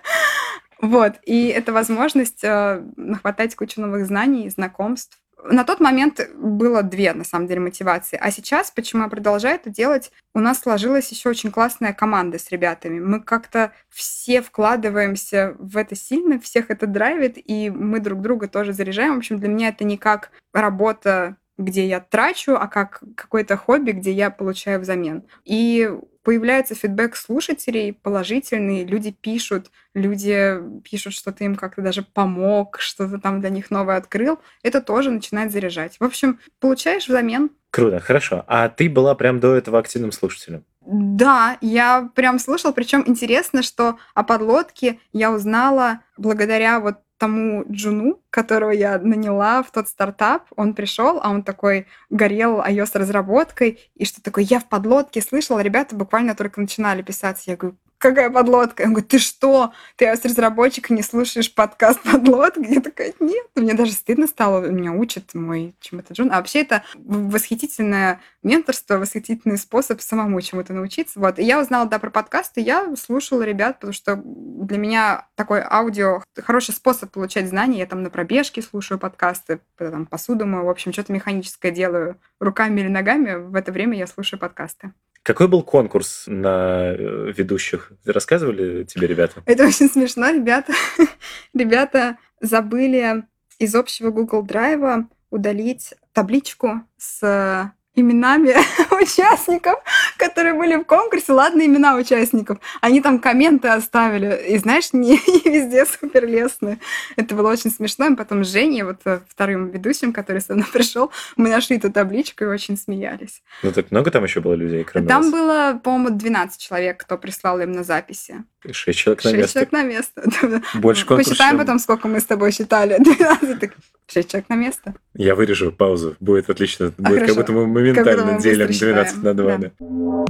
Вот, и это возможность э, нахватать кучу новых знаний, знакомств, на тот момент было две, на самом деле, мотивации. А сейчас, почему я продолжаю это делать, у нас сложилась еще очень классная команда с ребятами. Мы как-то все вкладываемся в это сильно, всех это драйвит, и мы друг друга тоже заряжаем. В общем, для меня это не как работа где я трачу, а как какое-то хобби, где я получаю взамен. И появляется фидбэк слушателей положительный, люди пишут, люди пишут, что ты им как-то даже помог, что-то там для них новое открыл, это тоже начинает заряжать. В общем, получаешь взамен. Круто, хорошо. А ты была прям до этого активным слушателем? Да, я прям слушала, причем интересно, что о подлодке я узнала благодаря вот тому Джуну, которого я наняла в тот стартап. Он пришел, а он такой горел iOS-разработкой, и что такое, я в подлодке слышала, ребята буквально только начинали писаться. Я говорю, какая подлодка? Он говорит, ты что? Ты разработчик не слушаешь подкаст подлодки? Я такая, нет. Мне даже стыдно стало. Меня учит мой чему-то Джон. А вообще это восхитительное менторство, восхитительный способ самому чему-то научиться. Вот. И я узнала, да, про подкасты. Я слушала ребят, потому что для меня такой аудио хороший способ получать знания. Я там на пробежке слушаю подкасты, там посуду мою, в общем, что-то механическое делаю руками или ногами. В это время я слушаю подкасты. Какой был конкурс на э, ведущих? Рассказывали тебе ребята? Это очень смешно. Ребята, <laughs> ребята забыли из общего Google Драйва удалить табличку с именами <laughs> участников, которые были в конкурсе. Ладно, имена участников. Они там комменты оставили. И знаешь, не, не везде супер лестные. Это было очень смешно. И потом с Женей, вот э, вторым ведущим, который со мной пришел, мы нашли эту табличку и очень смеялись. Ну так много там еще было людей, кроме Там вас? было, по-моему, 12 человек, кто прислал им на записи. Шесть человек на 6 место. человек на место. <laughs> Больше конкурс, Посчитаем чем- потом, сколько мы с тобой считали. <laughs> 12. Так, 6 человек на место. Я вырежу паузу. Будет отлично. Будет как хорошо. будто мы Как моментально будто мы делим 12 на 2. считаем,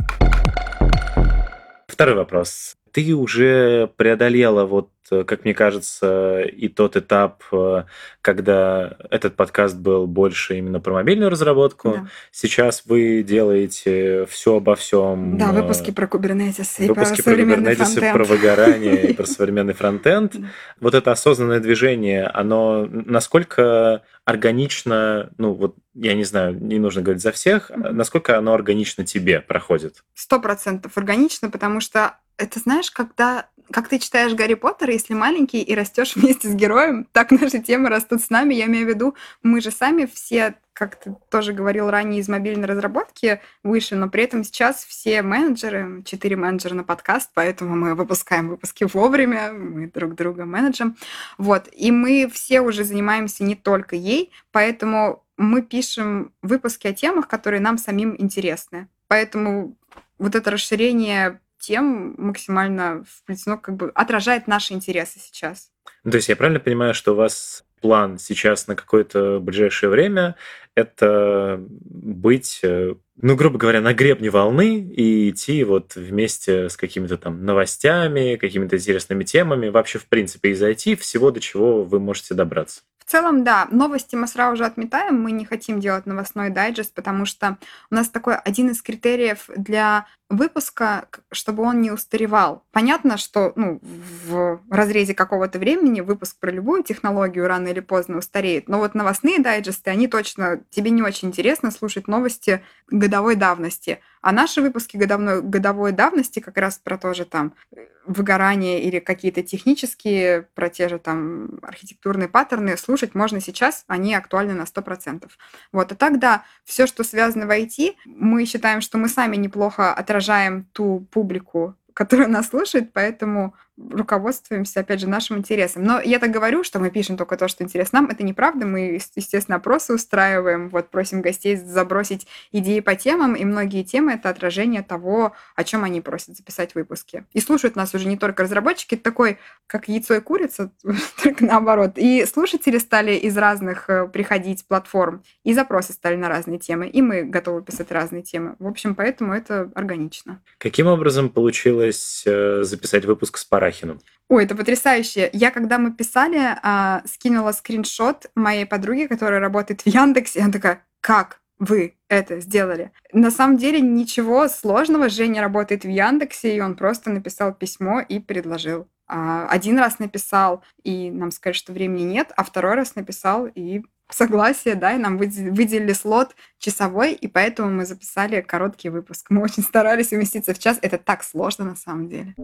Второй вопрос. Ты уже преодолела, вот, э, как мне кажется, и тот этап, э, когда этот подкаст был больше именно про мобильную разработку. Да. Сейчас вы делаете все обо всем. Да, выпуски про Kubernetes и выпуски про про Kubernetes, фронтенд. про выгорание и <laughs> про современный фронтенд. Да. Вот это осознанное движение, оно насколько органично, ну вот я не знаю, не нужно говорить за всех, Мгм. насколько оно органично тебе проходит? Сто процентов органично, потому что это знаешь, когда как ты читаешь Гарри Поттера, если маленький и растешь <laughs> вместе с героем, так наши темы растут с нами. Я имею в виду, мы же сами все, как ты тоже говорил ранее, из мобильной разработки вышли, но при этом сейчас все менеджеры, четыре менеджера на подкаст, поэтому мы выпускаем выпуски вовремя, мы друг друга менеджем. Вот. И мы все уже занимаемся не только ей, поэтому мы пишем выпуски о темах, которые нам самим интересны. Поэтому вот это расширение тем максимально вплетено, как бы отражает наши интересы сейчас. Ну, то есть я правильно понимаю, что у вас план сейчас на какое-то ближайшее время это быть, э, ну, грубо говоря, на гребне волны и идти вот вместе с какими-то там новостями, какими-то интересными темами, вообще, в принципе, и зайти всего, до чего вы можете добраться. В целом, да, новости мы сразу же отметаем, мы не хотим делать новостной дайджест, потому что у нас такой один из критериев для выпуска, чтобы он не устаревал. Понятно, что ну, в разрезе какого-то времени выпуск про любую технологию рано или поздно устареет, но вот новостные дайджесты, они точно, тебе не очень интересно слушать новости годовой давности. А наши выпуски годовной, годовой давности как раз про то же там э, выгорание или какие-то технические, про те же там архитектурные паттерны слушать можно сейчас, они актуальны на 100%. Вот, а так, да, все, что связано в IT, мы считаем, что мы сами неплохо отражаем ту публику, которая нас слушает, поэтому руководствуемся, опять же, нашим интересом. Но я так говорю, что мы пишем только то, что интересно нам. Это неправда. Мы, ес- естественно, опросы устраиваем, вот просим гостей забросить идеи по темам, и многие темы — это отражение того, о чем они просят записать выпуски. И слушают нас уже не только разработчики, это такой, как яйцо и курица, <laughs> только наоборот. И слушатели стали из разных э, приходить платформ, и запросы стали на разные темы, и мы готовы писать разные темы. В общем, поэтому это органично. Каким образом получилось э, записать выпуск с Парахиным? Ой, это потрясающе. Я, когда мы писали, а, скинула скриншот моей подруги, которая работает в Яндексе, она такая, как вы это сделали? На самом деле ничего сложного. Женя работает в Яндексе, и он просто написал письмо и предложил. А, Один раз написал, и нам сказали, что времени нет, а второй раз написал, и согласие, да, и нам выде- выделили слот часовой, и поэтому мы записали короткий выпуск. Мы очень старались уместиться в час. Это так сложно на самом деле.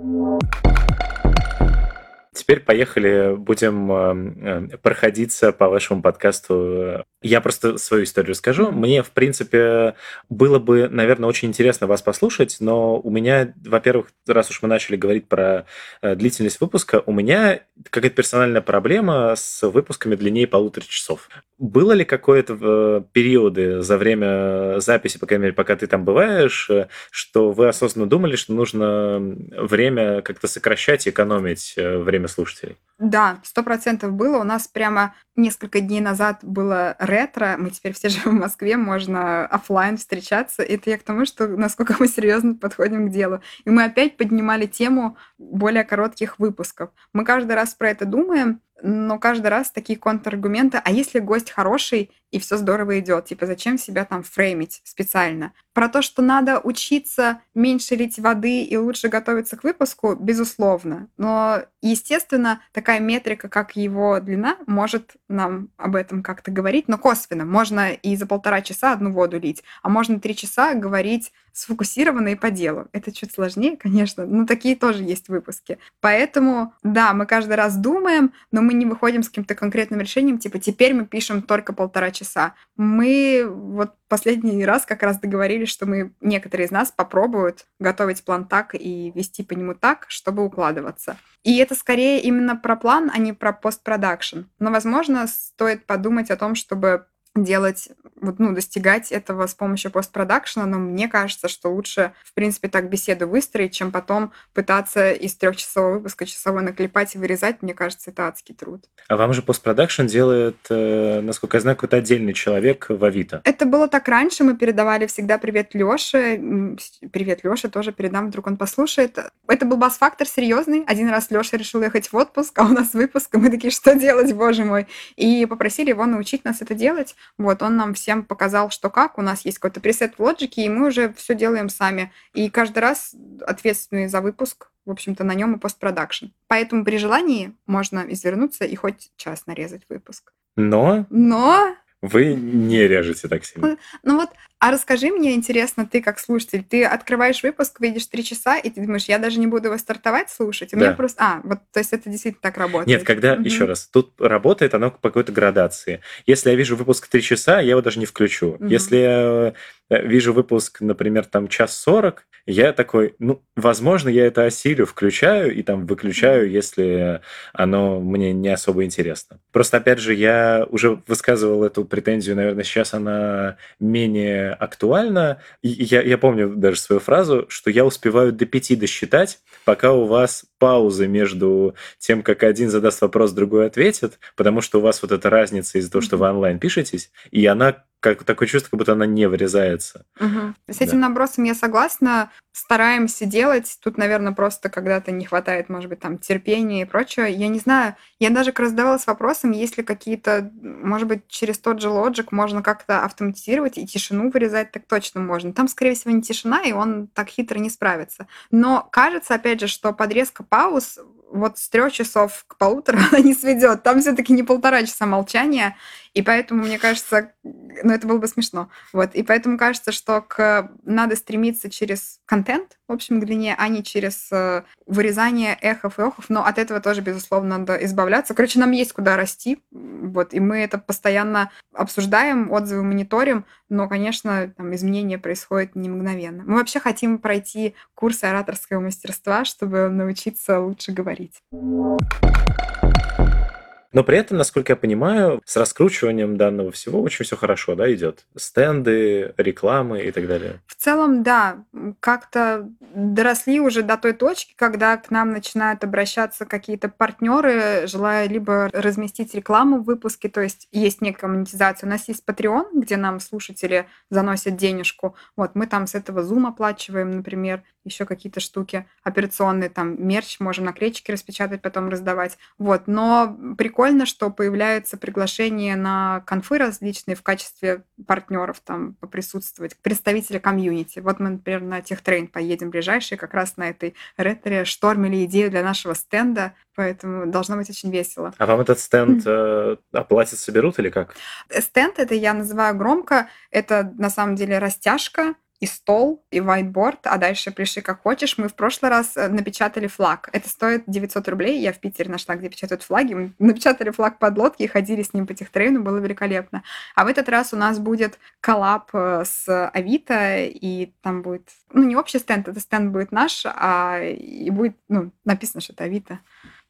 Теперь поехали, будем э, э, проходиться по вашему подкасту. Я просто свою историю расскажу. Мне, в принципе, было бы, наверное, очень интересно вас послушать, но у меня, во-первых, раз уж мы начали говорить про э, длительность выпуска, у меня какая-то персональная проблема с выпусками длиннее полутора часов. Было ли какое-то э, периоды за время записи, по крайней мере, пока ты там бываешь, э, что вы осознанно думали, что нужно время как-то сокращать и экономить время время слушателей? Да, сто процентов было. У нас прямо несколько дней назад было ретро. Мы теперь все <laughs> живем в Москве, можно офлайн встречаться. Это я к тому, что насколько мы серьезно подходим к делу. И мы опять поднимали тему более коротких выпусков. Мы каждый раз про это думаем, но каждый раз такие контраргументы. А если гость хороший и все здорово идет, типа зачем себя там фреймить специально? Про то, что надо учиться меньше лить воды и лучше готовиться к выпуску, безусловно. Но, естественно, такая метрика, как его длина, может нам об этом как-то говорить, но косвенно. Можно и за полтора часа одну воду лить, а можно три часа говорить сфокусированно и по делу. Это чуть сложнее, конечно, но такие тоже есть выпуски. Поэтому, да, мы каждый раз думаем, но мы не выходим с каким-то конкретным решением, типа теперь мы пишем только полтора часа. Мы вот последний раз как раз договорились, что мы, некоторые из нас попробуют готовить план так и вести по нему так, чтобы укладываться. И это скорее именно про план, а не про постпродакшн. Но, возможно, стоит подумать о том, чтобы делать, вот, ну, достигать этого с помощью постпродакшена, но мне кажется, что лучше, в принципе, так беседу выстроить, чем потом пытаться из трехчасового выпуска часовой наклепать и вырезать. Мне кажется, это адский труд. А вам же постпродакшн делает, э, насколько я знаю, какой-то отдельный человек в Авито. Это было так раньше. Мы передавали всегда привет Лёше. Привет, Лёша, тоже передам, вдруг он послушает. Это был бас-фактор серьезный. Один раз Лёша решил ехать в отпуск, а у нас выпуск, и мы такие, что делать, боже мой. И попросили его научить нас это делать. Вот, он нам всем показал, что как. У нас есть какой-то пресет в лоджике, и мы уже все делаем сами. И каждый раз ответственный за выпуск в общем-то, на нем и постпродакшн. Поэтому при желании можно извернуться и хоть час нарезать выпуск. Но... Но... Вы не режете так сильно. Ну вот а расскажи мне, интересно, ты как слушатель, ты открываешь выпуск, видишь три часа, и ты думаешь, я даже не буду его стартовать слушать. У да. меня просто... А, вот, то есть это действительно так работает. Нет, когда, угу. еще раз, тут работает оно по какой-то градации. Если я вижу выпуск три часа, я его даже не включу. Угу. Если я э, вижу выпуск, например, там час сорок, я такой, ну, возможно, я это осилю, включаю и там выключаю, если оно мне не особо интересно. Просто, опять же, я уже высказывал эту претензию, наверное, сейчас она менее актуально. И я, я помню даже свою фразу, что я успеваю до пяти досчитать, пока у вас паузы между тем, как один задаст вопрос, другой ответит, потому что у вас вот эта разница из-за того, что вы онлайн пишетесь, и она как такое чувство, как будто она не вырезается. Угу. С этим да. набросом я согласна. Стараемся делать. Тут, наверное, просто когда-то не хватает, может быть, там терпения и прочего. Я не знаю. Я даже раздавалась вопросом, есть ли какие-то, может быть, через тот же Logic можно как-то автоматизировать и тишину вырезать, так точно можно. Там, скорее всего, не тишина, и он так хитро не справится. Но кажется, опять же, что подрезка пауз вот с трех часов к полутора <laughs> она не сведет. Там все-таки не полтора часа молчания. И поэтому, мне кажется, ну это было бы смешно. Вот. И поэтому кажется, что к... надо стремиться через контент, в общем, к длине, а не через э, вырезание эхов и охов. Но от этого тоже, безусловно, надо избавляться. Короче, нам есть куда расти. Вот. И мы это постоянно обсуждаем, отзывы мониторим. Но, конечно, там изменения происходят не мгновенно. Мы вообще хотим пройти курсы ораторского мастерства, чтобы научиться лучше говорить. Но при этом, насколько я понимаю, с раскручиванием данного всего очень все хорошо, да, идет. Стенды, рекламы и так далее. В целом, да, как-то доросли уже до той точки, когда к нам начинают обращаться какие-то партнеры, желая либо разместить рекламу в выпуске, то есть есть некая монетизация. У нас есть Patreon, где нам слушатели заносят денежку. Вот мы там с этого Zoom оплачиваем, например, еще какие-то штуки операционные, там мерч, можем наклеечки распечатать, потом раздавать. Вот, но прикольно, что появляются приглашения на конфы различные в качестве партнеров там поприсутствовать, представителя комьюнити. Вот мы, например, на Техтрейн поедем ближайшие, как раз на этой ретре штормили идею для нашего стенда, поэтому должно быть очень весело. А вам этот стенд <laughs> э, оплатят, соберут или как? Стенд это я называю громко, это на самом деле растяжка, и стол, и whiteboard, а дальше пришли как хочешь. Мы в прошлый раз э, напечатали флаг. Это стоит 900 рублей. Я в Питере нашла, где печатают флаги. Мы <laughs> напечатали флаг под лодки и ходили с ним по техтрейну, было великолепно. А в этот раз у нас будет коллаб э, с Авито, и там будет, ну, не общий стенд, это стенд будет наш, а и будет, ну, написано, что это Авито.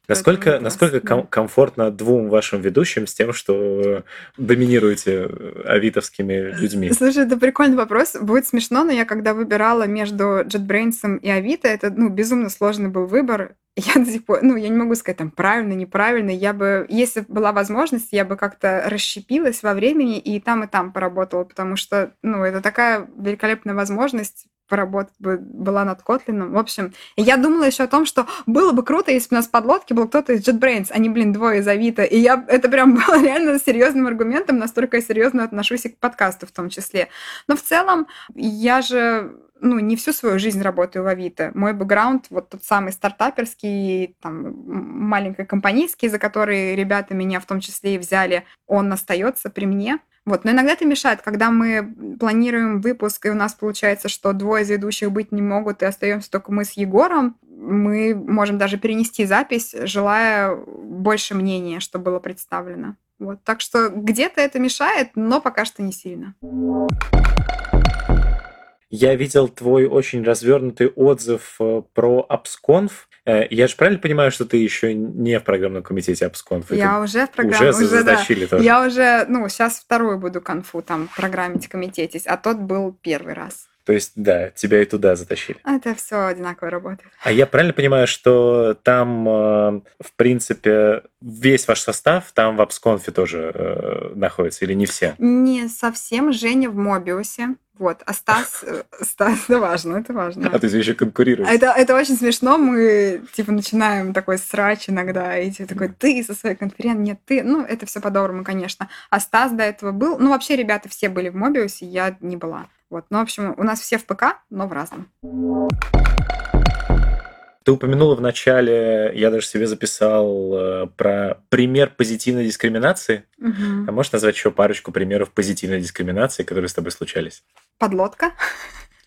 Насколько, насколько ком- комфортно двум вашим ведущим с тем, что доминируете авитовскими людьми? Слушай, это прикольный вопрос. Будет смешно, но я когда выбирала между JetBrains и Авито, это ну, безумно сложный был выбор. <laughs> Я до сих пор, ну, я не могу сказать там правильно, неправильно. Я бы, если была возможность, я бы как-то расщепилась во времени и там, и там поработала, потому что, ну, это такая великолепная возможность поработать бы, была над Котлином. В общем, я думала еще о том, что было бы круто, если бы у нас в подлодке был кто-то из JetBrains, а не, блин, двое из Авито. И я, это прям <laughs> было реально серьезным аргументом, настолько я серьезно отношусь и к подкасту в том числе. Но в целом, я же ну, не всю свою жизнь работаю в Авито. Мой бэкграунд, вот тот самый стартаперский, там, маленький компанейский, за который ребята меня в том числе и взяли, он остается при мне. Вот. Но иногда это мешает, когда мы планируем выпуск, и у нас получается, что двое из ведущих быть не могут, и остаемся только мы с Егором, мы можем даже перенести запись, желая больше мнения, что было представлено. Вот. Так что где-то это мешает, но пока что не сильно. Я видел твой очень развернутый отзыв э, про AppsConf. Э, я же правильно понимаю, что ты еще не в программном комитете AppsConf? Я уже в программном. Уже, уже да. тоже. Я уже, ну, сейчас вторую буду конфу там программить комитетить, а тот был первый раз. То есть, да, тебя и туда затащили. Это все одинаково работает. А я правильно понимаю, что там, э, в принципе, весь ваш состав там в AppsConf тоже находится, или не все? Не совсем. Женя в Мобиусе. Вот, а Стас, э, Стас, <laughs> это важно, это важно. А ты еще конкурируешь. Это, это очень смешно, мы, типа, начинаем такой срач иногда, и типа такой, ты со своей конференции, нет, ты, ну, это все по-доброму, конечно. А Стас до этого был, ну, вообще ребята все были в Мобиусе, я не была. Вот, ну, в общем, у нас все в ПК, но в разном. Ты упомянула в начале, я даже себе записал э, про пример позитивной дискриминации. Угу. А можешь назвать еще парочку примеров позитивной дискриминации, которые с тобой случались? Подлодка.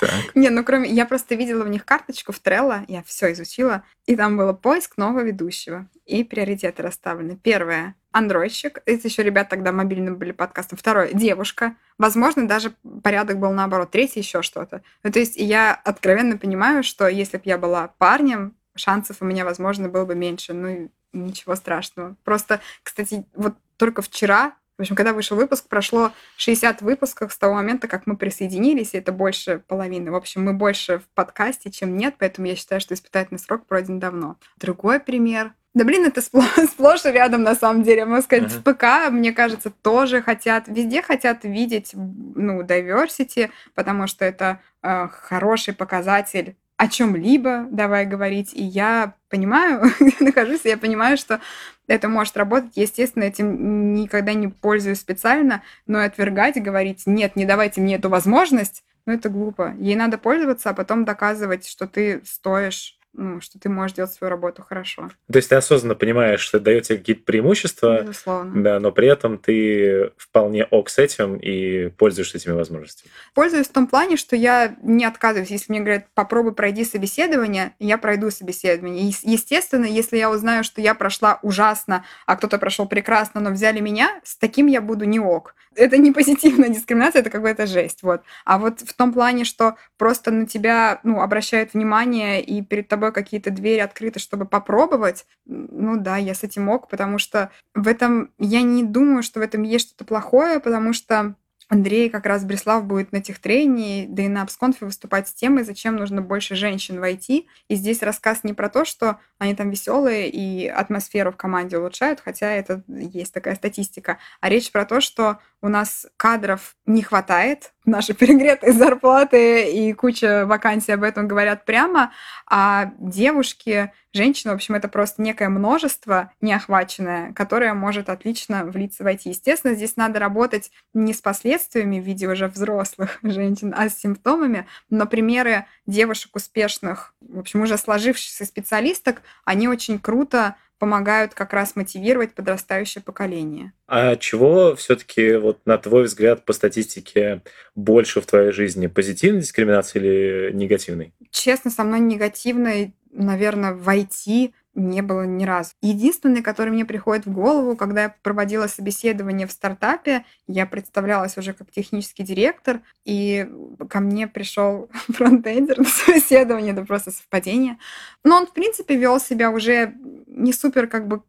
Так. <laughs> Не, ну кроме... Я просто видела в них карточку в Trello, я все изучила, и там было поиск нового ведущего. И приоритеты расставлены. Первое — андроидщик. Это еще ребят тогда мобильным были подкастом. Второе — девушка. Возможно, даже порядок был наоборот. Третье — еще что-то. Ну, то есть я откровенно понимаю, что если бы я была парнем, шансов у меня, возможно, было бы меньше. Ну, ничего страшного. Просто, кстати, вот только вчера в общем, когда вышел выпуск, прошло 60 выпусков с того момента, как мы присоединились, и это больше половины. В общем, мы больше в подкасте, чем нет, поэтому я считаю, что испытательный срок пройден давно. Другой пример. Да блин, это сплошь, <laughs> сплошь и рядом на самом деле. Можно сказать, uh-huh. в ПК, мне кажется, тоже хотят, везде хотят видеть, ну, diversity, потому что это э, хороший показатель о чем-либо, давай говорить, и я понимаю, <laughs> нахожусь, и я понимаю, что это может работать. Естественно, этим никогда не пользуюсь специально, но и отвергать, говорить, нет, не давайте мне эту возможность, ну, это глупо. Ей надо пользоваться, а потом доказывать, что ты стоишь ну, что ты можешь делать свою работу хорошо. То есть ты осознанно понимаешь, что это дает тебе какие-то преимущества, Безусловно. да, но при этом ты вполне ок с этим и пользуешься этими возможностями. Пользуюсь в том плане, что я не отказываюсь. Если мне говорят, попробуй пройди собеседование, я пройду собеседование. И, естественно, если я узнаю, что я прошла ужасно, а кто-то прошел прекрасно, но взяли меня, с таким я буду не ок. Это не позитивная <laughs> дискриминация, это какая-то жесть. Вот. А вот в том плане, что просто на тебя ну, обращают внимание и перед тобой какие-то двери открыты, чтобы попробовать, ну да, я с этим мог, потому что в этом, я не думаю, что в этом есть что-то плохое, потому что Андрей как раз Бреслав будет на техтрении, да и на Апсконфе выступать с темой, зачем нужно больше женщин войти. И здесь рассказ не про то, что они там веселые и атмосферу в команде улучшают, хотя это есть такая статистика, а речь про то, что у нас кадров не хватает, наши <laughs> перегретые зарплаты и куча вакансий об этом говорят прямо, а девушки, женщины, в общем, это просто некое множество неохваченное, которое может отлично влиться в IT. Естественно, здесь надо работать не с последствиями в виде уже взрослых <laughs> женщин, а с симптомами, но примеры девушек успешных, в общем, уже сложившихся специалисток, они очень круто помогают как раз мотивировать подрастающее поколение. А чего все-таки, вот на твой взгляд, по статистике больше в твоей жизни? Позитивной дискриминации или негативной? Честно, со мной негативной наверное, в IT не было ни разу. Единственный, который мне приходит в голову, когда я проводила собеседование в стартапе, я представлялась уже как технический директор, и ко мне пришел <laughs> фронтендер на собеседование, это просто совпадение. Но он, в принципе, вел себя уже не супер как бы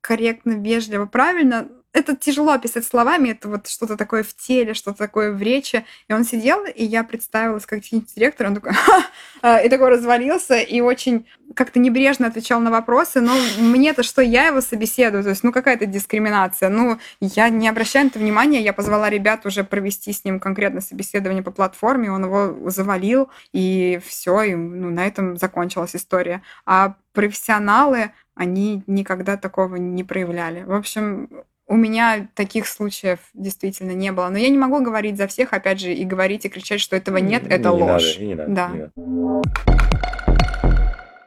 корректно, вежливо, правильно, это тяжело описать словами, это вот что-то такое в теле, что-то такое в речи. И он сидел, и я представилась как технический директор, он такой, Ха! и такой развалился, и очень как-то небрежно отвечал на вопросы, но мне-то что, я его собеседую, то есть, ну, какая-то дискриминация. Ну, я не обращаю на это внимания, я позвала ребят уже провести с ним конкретно собеседование по платформе, он его завалил, и все, и ну, на этом закончилась история. А профессионалы, они никогда такого не проявляли. В общем, у меня таких случаев действительно не было. Но я не могу говорить за всех, опять же, и говорить и кричать, что этого нет, не, это не ложь. Надо, не надо, да. Не надо.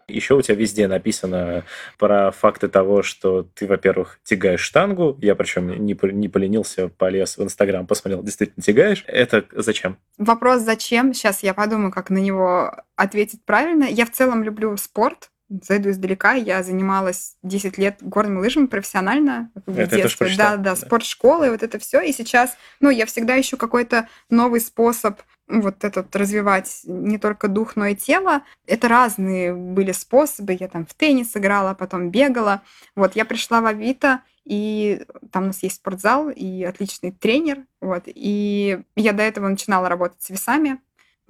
Еще у тебя везде написано про факты того, что ты, во-первых, тягаешь штангу. Я причем не, не поленился, полез в Инстаграм, посмотрел, действительно тягаешь. Это зачем? Вопрос зачем? Сейчас я подумаю, как на него ответить правильно. Я в целом люблю спорт, зайду издалека. Я занималась 10 лет горными лыжами профессионально в это детстве. Это да, да, да, спортшколы, и вот это все. И сейчас, ну, я всегда ищу какой-то новый способ вот этот развивать не только дух, но и тело. Это разные были способы. Я там в теннис играла, потом бегала. Вот я пришла в Авито, и там у нас есть спортзал и отличный тренер. Вот. И я до этого начинала работать с весами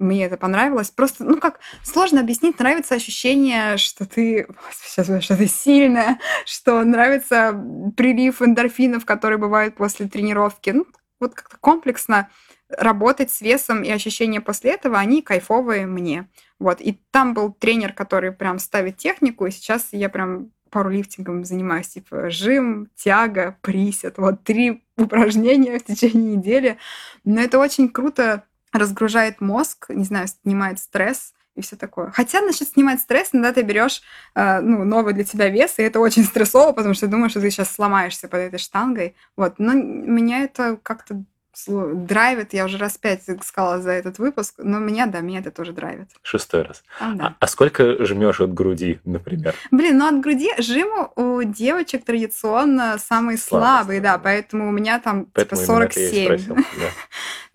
мне это понравилось. Просто, ну как, сложно объяснить, нравится ощущение, что ты, <laughs> сейчас, что ты сильная, что нравится прилив эндорфинов, который бывает после тренировки. Ну, вот как-то комплексно работать с весом и ощущения после этого, они кайфовые мне. Вот. И там был тренер, который прям ставит технику, и сейчас я прям пауэрлифтингом занимаюсь, типа жим, тяга, присед. Вот три <laughs> упражнения в течение недели. Но это очень круто разгружает мозг, не знаю, снимает стресс и все такое. Хотя, значит, снимать стресс, иногда ты берешь э, ну, новый для тебя вес, и это очень <laughs> стрессово, потому что думаешь, что ты сейчас сломаешься под этой штангой. Вот. Но меня это как-то драйвит, я уже раз пять сказала за этот выпуск, но меня, да, меня это тоже драйвит. Шестой раз. А, да. а, а сколько жмешь от груди, например? Блин, ну от груди жиму у девочек традиционно самый слабый, да, поэтому у меня там типа Поэтому типа 47. Спросил, да.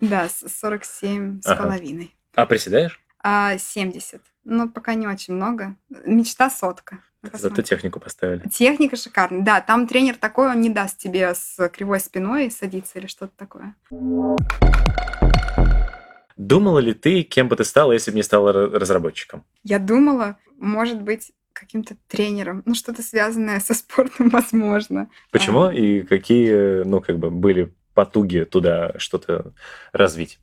<laughs> да, 47 с половиной. А приседаешь? А, 70. Ну, пока не очень много. Мечта сотка. Зато технику поставили. Техника шикарная. Да, там тренер такой, он не даст тебе с кривой спиной садиться или что-то такое. Думала ли ты, кем бы ты стала, если бы не стала разработчиком? Я думала, может быть, каким-то тренером. Ну, что-то связанное со спортом, <laughs> возможно. Почему? А... И какие, ну, как бы были потуги туда что-то развить?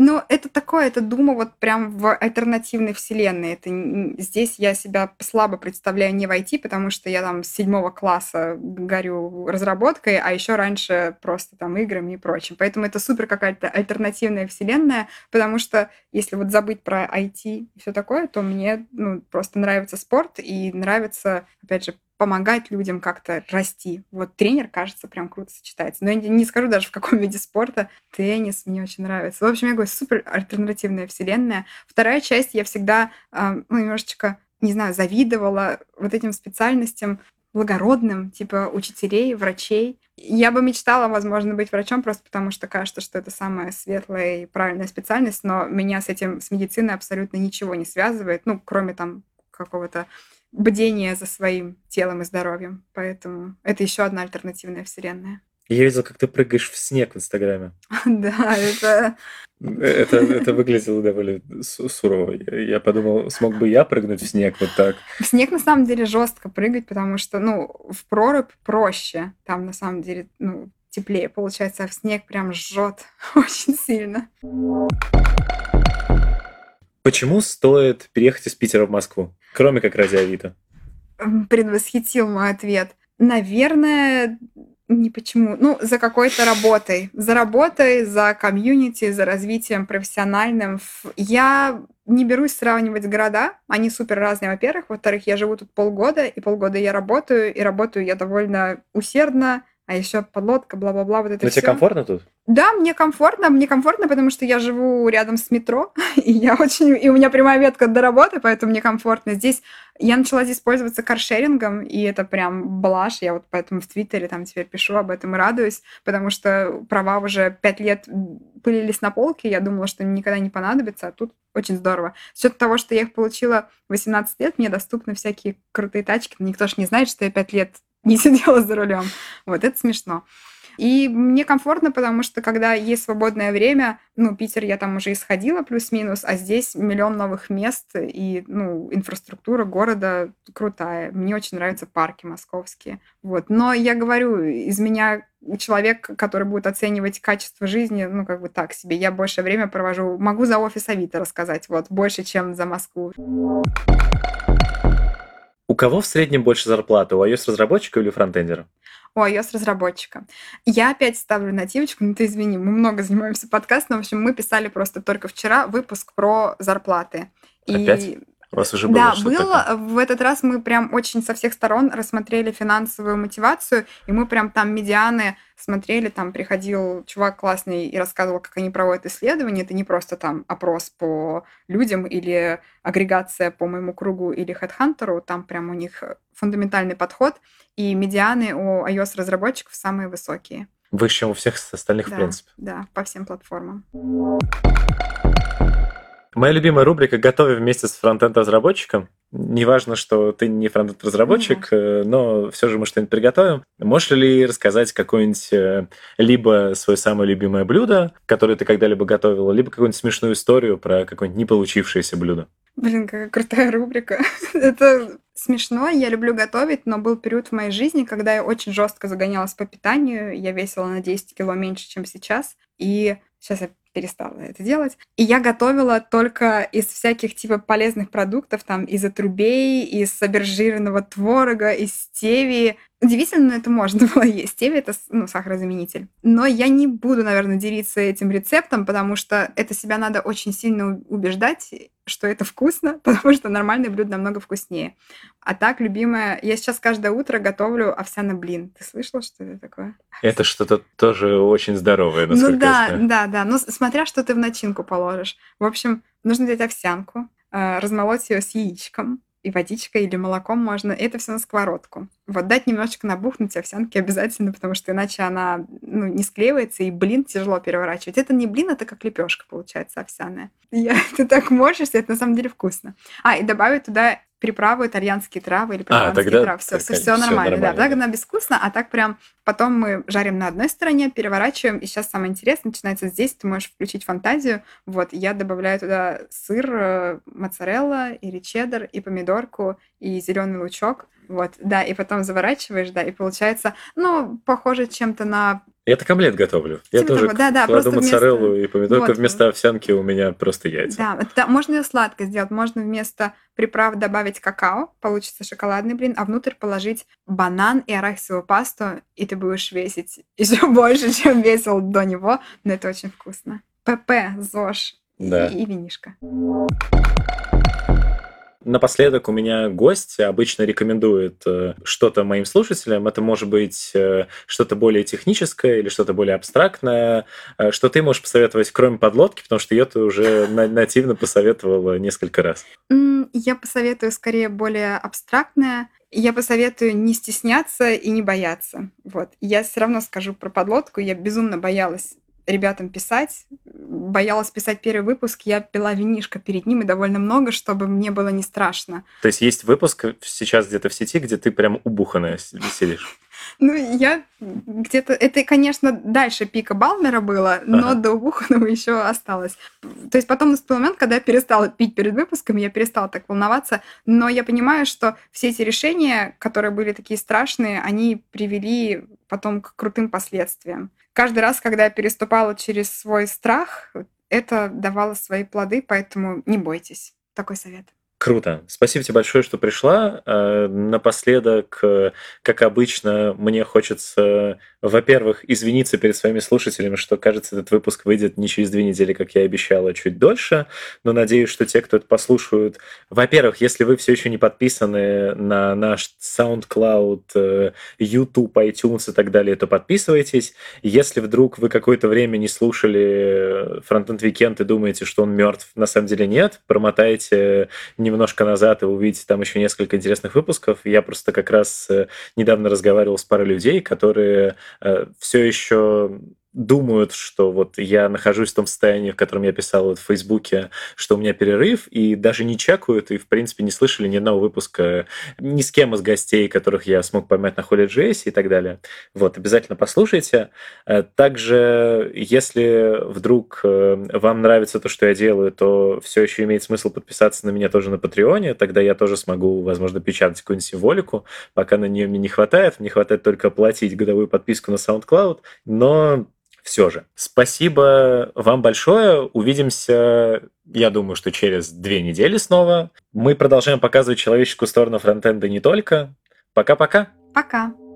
Ну, это такое, это Дума вот прям в альтернативной вселенной. Это здесь я себя слабо представляю не в IT, потому что я там с седьмого класса горю разработкой, а еще раньше просто там играми и прочим. Поэтому это супер какая-то альтернативная вселенная, потому что если вот забыть про IT и все такое, то мне ну, просто нравится спорт и нравится, опять же, помогать людям как-то расти. Вот тренер, кажется, прям круто сочетается. Но я не скажу даже в каком <laughs> виде спорта. Теннис мне очень нравится. В общем, я говорю, супер альтернативная вселенная. Вторая часть я всегда ну, немножечко, не знаю, завидовала вот этим специальностям благородным, типа учителей, врачей. Я бы мечтала, возможно, быть врачом, просто потому что кажется, что это самая светлая и правильная специальность, но меня с этим, с медициной абсолютно ничего не связывает, ну, кроме там какого-то бдение за своим телом и здоровьем. Поэтому это еще одна альтернативная вселенная. Я видел, как ты прыгаешь в снег в Инстаграме. <laughs> Да, это... Это, это выглядело довольно сурово. Я подумал, смог бы я прыгнуть в снег вот так. В снег на самом деле жестко прыгать, потому что, ну, в прорубь проще. Там на самом деле, ну, теплее получается, а в снег прям жжет <laughs> очень сильно. Почему стоит переехать из Питера в Москву? Кроме как ради Авито. Предвосхитил мой ответ. Наверное, не почему. Ну, за какой-то работой. За работой, за комьюнити, за развитием профессиональным. Я не берусь сравнивать города. Они супер разные, во-первых. Во-вторых, я живу тут полгода, и полгода я работаю, и работаю я довольно усердно, а еще подлодка, бла-бла-бла, вот это Но все. тебе комфортно тут? Да, мне комфортно, мне комфортно, потому что я живу рядом с метро, <laughs> и я очень, и у меня прямая ветка до работы, поэтому мне комфортно. Здесь я начала здесь пользоваться каршерингом, и это прям блажь. Я вот поэтому в Твиттере там теперь пишу об этом и радуюсь, потому что права уже пять лет пылились на полке, я думала, что никогда не понадобится, а тут очень здорово. С учетом того, что я их получила 18 лет, мне доступны всякие крутые тачки, никто же не знает, что я пять лет не сидела за рулем. Вот это смешно. И мне комфортно, потому что когда есть свободное время, ну, Питер я там уже исходила плюс-минус, а здесь миллион новых мест, и, ну, инфраструктура города крутая. Мне очень нравятся парки московские. Вот. Но я говорю, из меня человек, который будет оценивать качество жизни, ну, как бы так себе. Я больше время провожу, могу за офис Авито рассказать, вот, больше, чем за Москву. У кого в среднем больше зарплаты? У iOS-разработчика или фронтендера? у iOS-разработчика. Я опять ставлю нативочку, ну ты извини, мы много занимаемся подкастом, в общем, мы писали просто только вчера выпуск про зарплаты. Опять? У вас уже было Да, было. Такое? В этот раз мы прям очень со всех сторон рассмотрели финансовую мотивацию, и мы прям там медианы смотрели, там приходил чувак классный и рассказывал, как они проводят исследования. Это не просто там опрос по людям или агрегация по моему кругу или HeadHunter, там прям у них фундаментальный подход, и медианы у iOS-разработчиков самые высокие. Выше, чем у всех остальных, да, в принципе. Да, по всем платформам. Моя любимая рубрика «Готовя вместе с фронтенд-разработчиком». Неважно, что ты не фронтенд-разработчик, mm-hmm. но все же мы что-нибудь приготовим. Можешь ли рассказать какое-нибудь э, либо свое самое любимое блюдо, которое ты когда-либо готовила, либо какую-нибудь смешную историю про какое-нибудь не получившееся блюдо? Блин, какая крутая рубрика. <laughs> Это смешно, я люблю готовить, но был период в моей жизни, когда я очень жестко загонялась по питанию. Я весила на 10 кило меньше, чем сейчас. И сейчас я перестала это делать. И я готовила только из всяких типа полезных продуктов, там из отрубей, из обезжиренного творога, из стевии. Удивительно, но это можно было есть. Стевия — это ну, сахарозаменитель. Но я не буду, наверное, делиться этим рецептом, потому что это себя надо очень сильно убеждать, что это вкусно, <laughs> потому что нормальное блюдо намного вкуснее. А так, любимое, я сейчас каждое утро готовлю овсяный блин. Ты слышала, что это такое? Это что-то тоже очень здоровое, ну насколько Ну да, я знаю. да, да. Ну, смотря что ты в начинку положишь. В общем, нужно взять овсянку, э, размолоть ее с яичком, и водичкой или молоком можно. Это все на сковородку. Вот дать немножечко набухнуть овсянки обязательно, потому что иначе она ну, не склеивается, и блин тяжело переворачивать. Это не блин, это как лепешка получается овсяная. <laughs> Я, ты так морщишься, это на самом деле вкусно. А, и добавить туда приправы, итальянские травы или прованские а, тогда травы. Все, все, все нормально. нормально. Да, так она безвкусно, а так прям потом мы жарим на одной стороне, переворачиваем, и сейчас самое интересное начинается здесь, ты можешь включить фантазию. Вот, я добавляю туда сыр, э, моцарелла или чеддер, и помидорку, и зеленый лучок. Вот, да, и потом заворачиваешь, да, и получается, ну, похоже чем-то на я так омлет готовлю. Я типа тоже да, да, кладу моцареллу вместо... и помидорку. Вот. Вместо овсянки у меня просто яйца. Да, можно ее сладко сделать. Можно вместо приправ добавить какао, получится шоколадный блин, а внутрь положить банан и арахисовую пасту, и ты будешь весить <laughs> еще больше, чем весил до него. Но это очень вкусно. ПП, ЗОЖ да. и, и винишка. Напоследок у меня гость обычно рекомендует э, что-то моим слушателям. Это может быть э, что-то более техническое или что-то более абстрактное. Э, что ты можешь посоветовать, кроме подлодки, потому что ее ты уже <laughs> нативно посоветовала несколько раз. Я посоветую скорее более абстрактное. Я посоветую не стесняться и не бояться. Вот. Я все равно скажу про подлодку. Я безумно боялась ребятам писать. Боялась писать первый выпуск, я пила винишко перед ним и довольно много, чтобы мне было не страшно. То есть есть выпуск сейчас где-то в сети, где ты прям убуханная сидишь? <laughs> Ну, я где-то... Это, конечно, дальше пика Балмера было, но ага. до Убуханова еще осталось. То есть потом наступил момент, когда я перестала пить перед выпуском, я перестала так волноваться, но я понимаю, что все эти решения, которые были такие страшные, они привели потом к крутым последствиям каждый раз, когда я переступала через свой страх, это давало свои плоды, поэтому не бойтесь. Такой совет. Круто. Спасибо тебе большое, что пришла. Э, напоследок, э, как обычно, мне хочется, во-первых, извиниться перед своими слушателями, что, кажется, этот выпуск выйдет не через две недели, как я обещал, а чуть дольше. Но надеюсь, что те, кто это послушают, во-первых, если вы все еще не подписаны на наш SoundCloud, э, YouTube, iTunes и так далее, то подписывайтесь. Если вдруг вы какое-то время не слушали Frontend Weekend и думаете, что он мертв, на самом деле нет, промотайте немножко назад, и увидите там еще несколько интересных выпусков. Я просто как раз э, недавно разговаривал с парой людей, которые э, все еще думают, что вот я нахожусь в том состоянии, в котором я писал вот в Фейсбуке, что у меня перерыв, и даже не чекают, и, в принципе, не слышали ни одного выпуска ни с кем из гостей, которых я смог поймать на Holy.js и так далее. Вот, обязательно послушайте. Э, также, если вдруг э, вам нравится то, что я делаю, то все еще имеет смысл подписаться на меня тоже на Патреоне, тогда я тоже смогу, возможно, печатать какую-нибудь символику, пока на нее мне не хватает, мне хватает только оплатить годовую подписку на SoundCloud, но все же. Спасибо вам большое. Увидимся, я думаю, что через две недели снова. Мы продолжаем показывать человеческую сторону фронтенда не только. Пока-пока. Пока. -пока. Пока.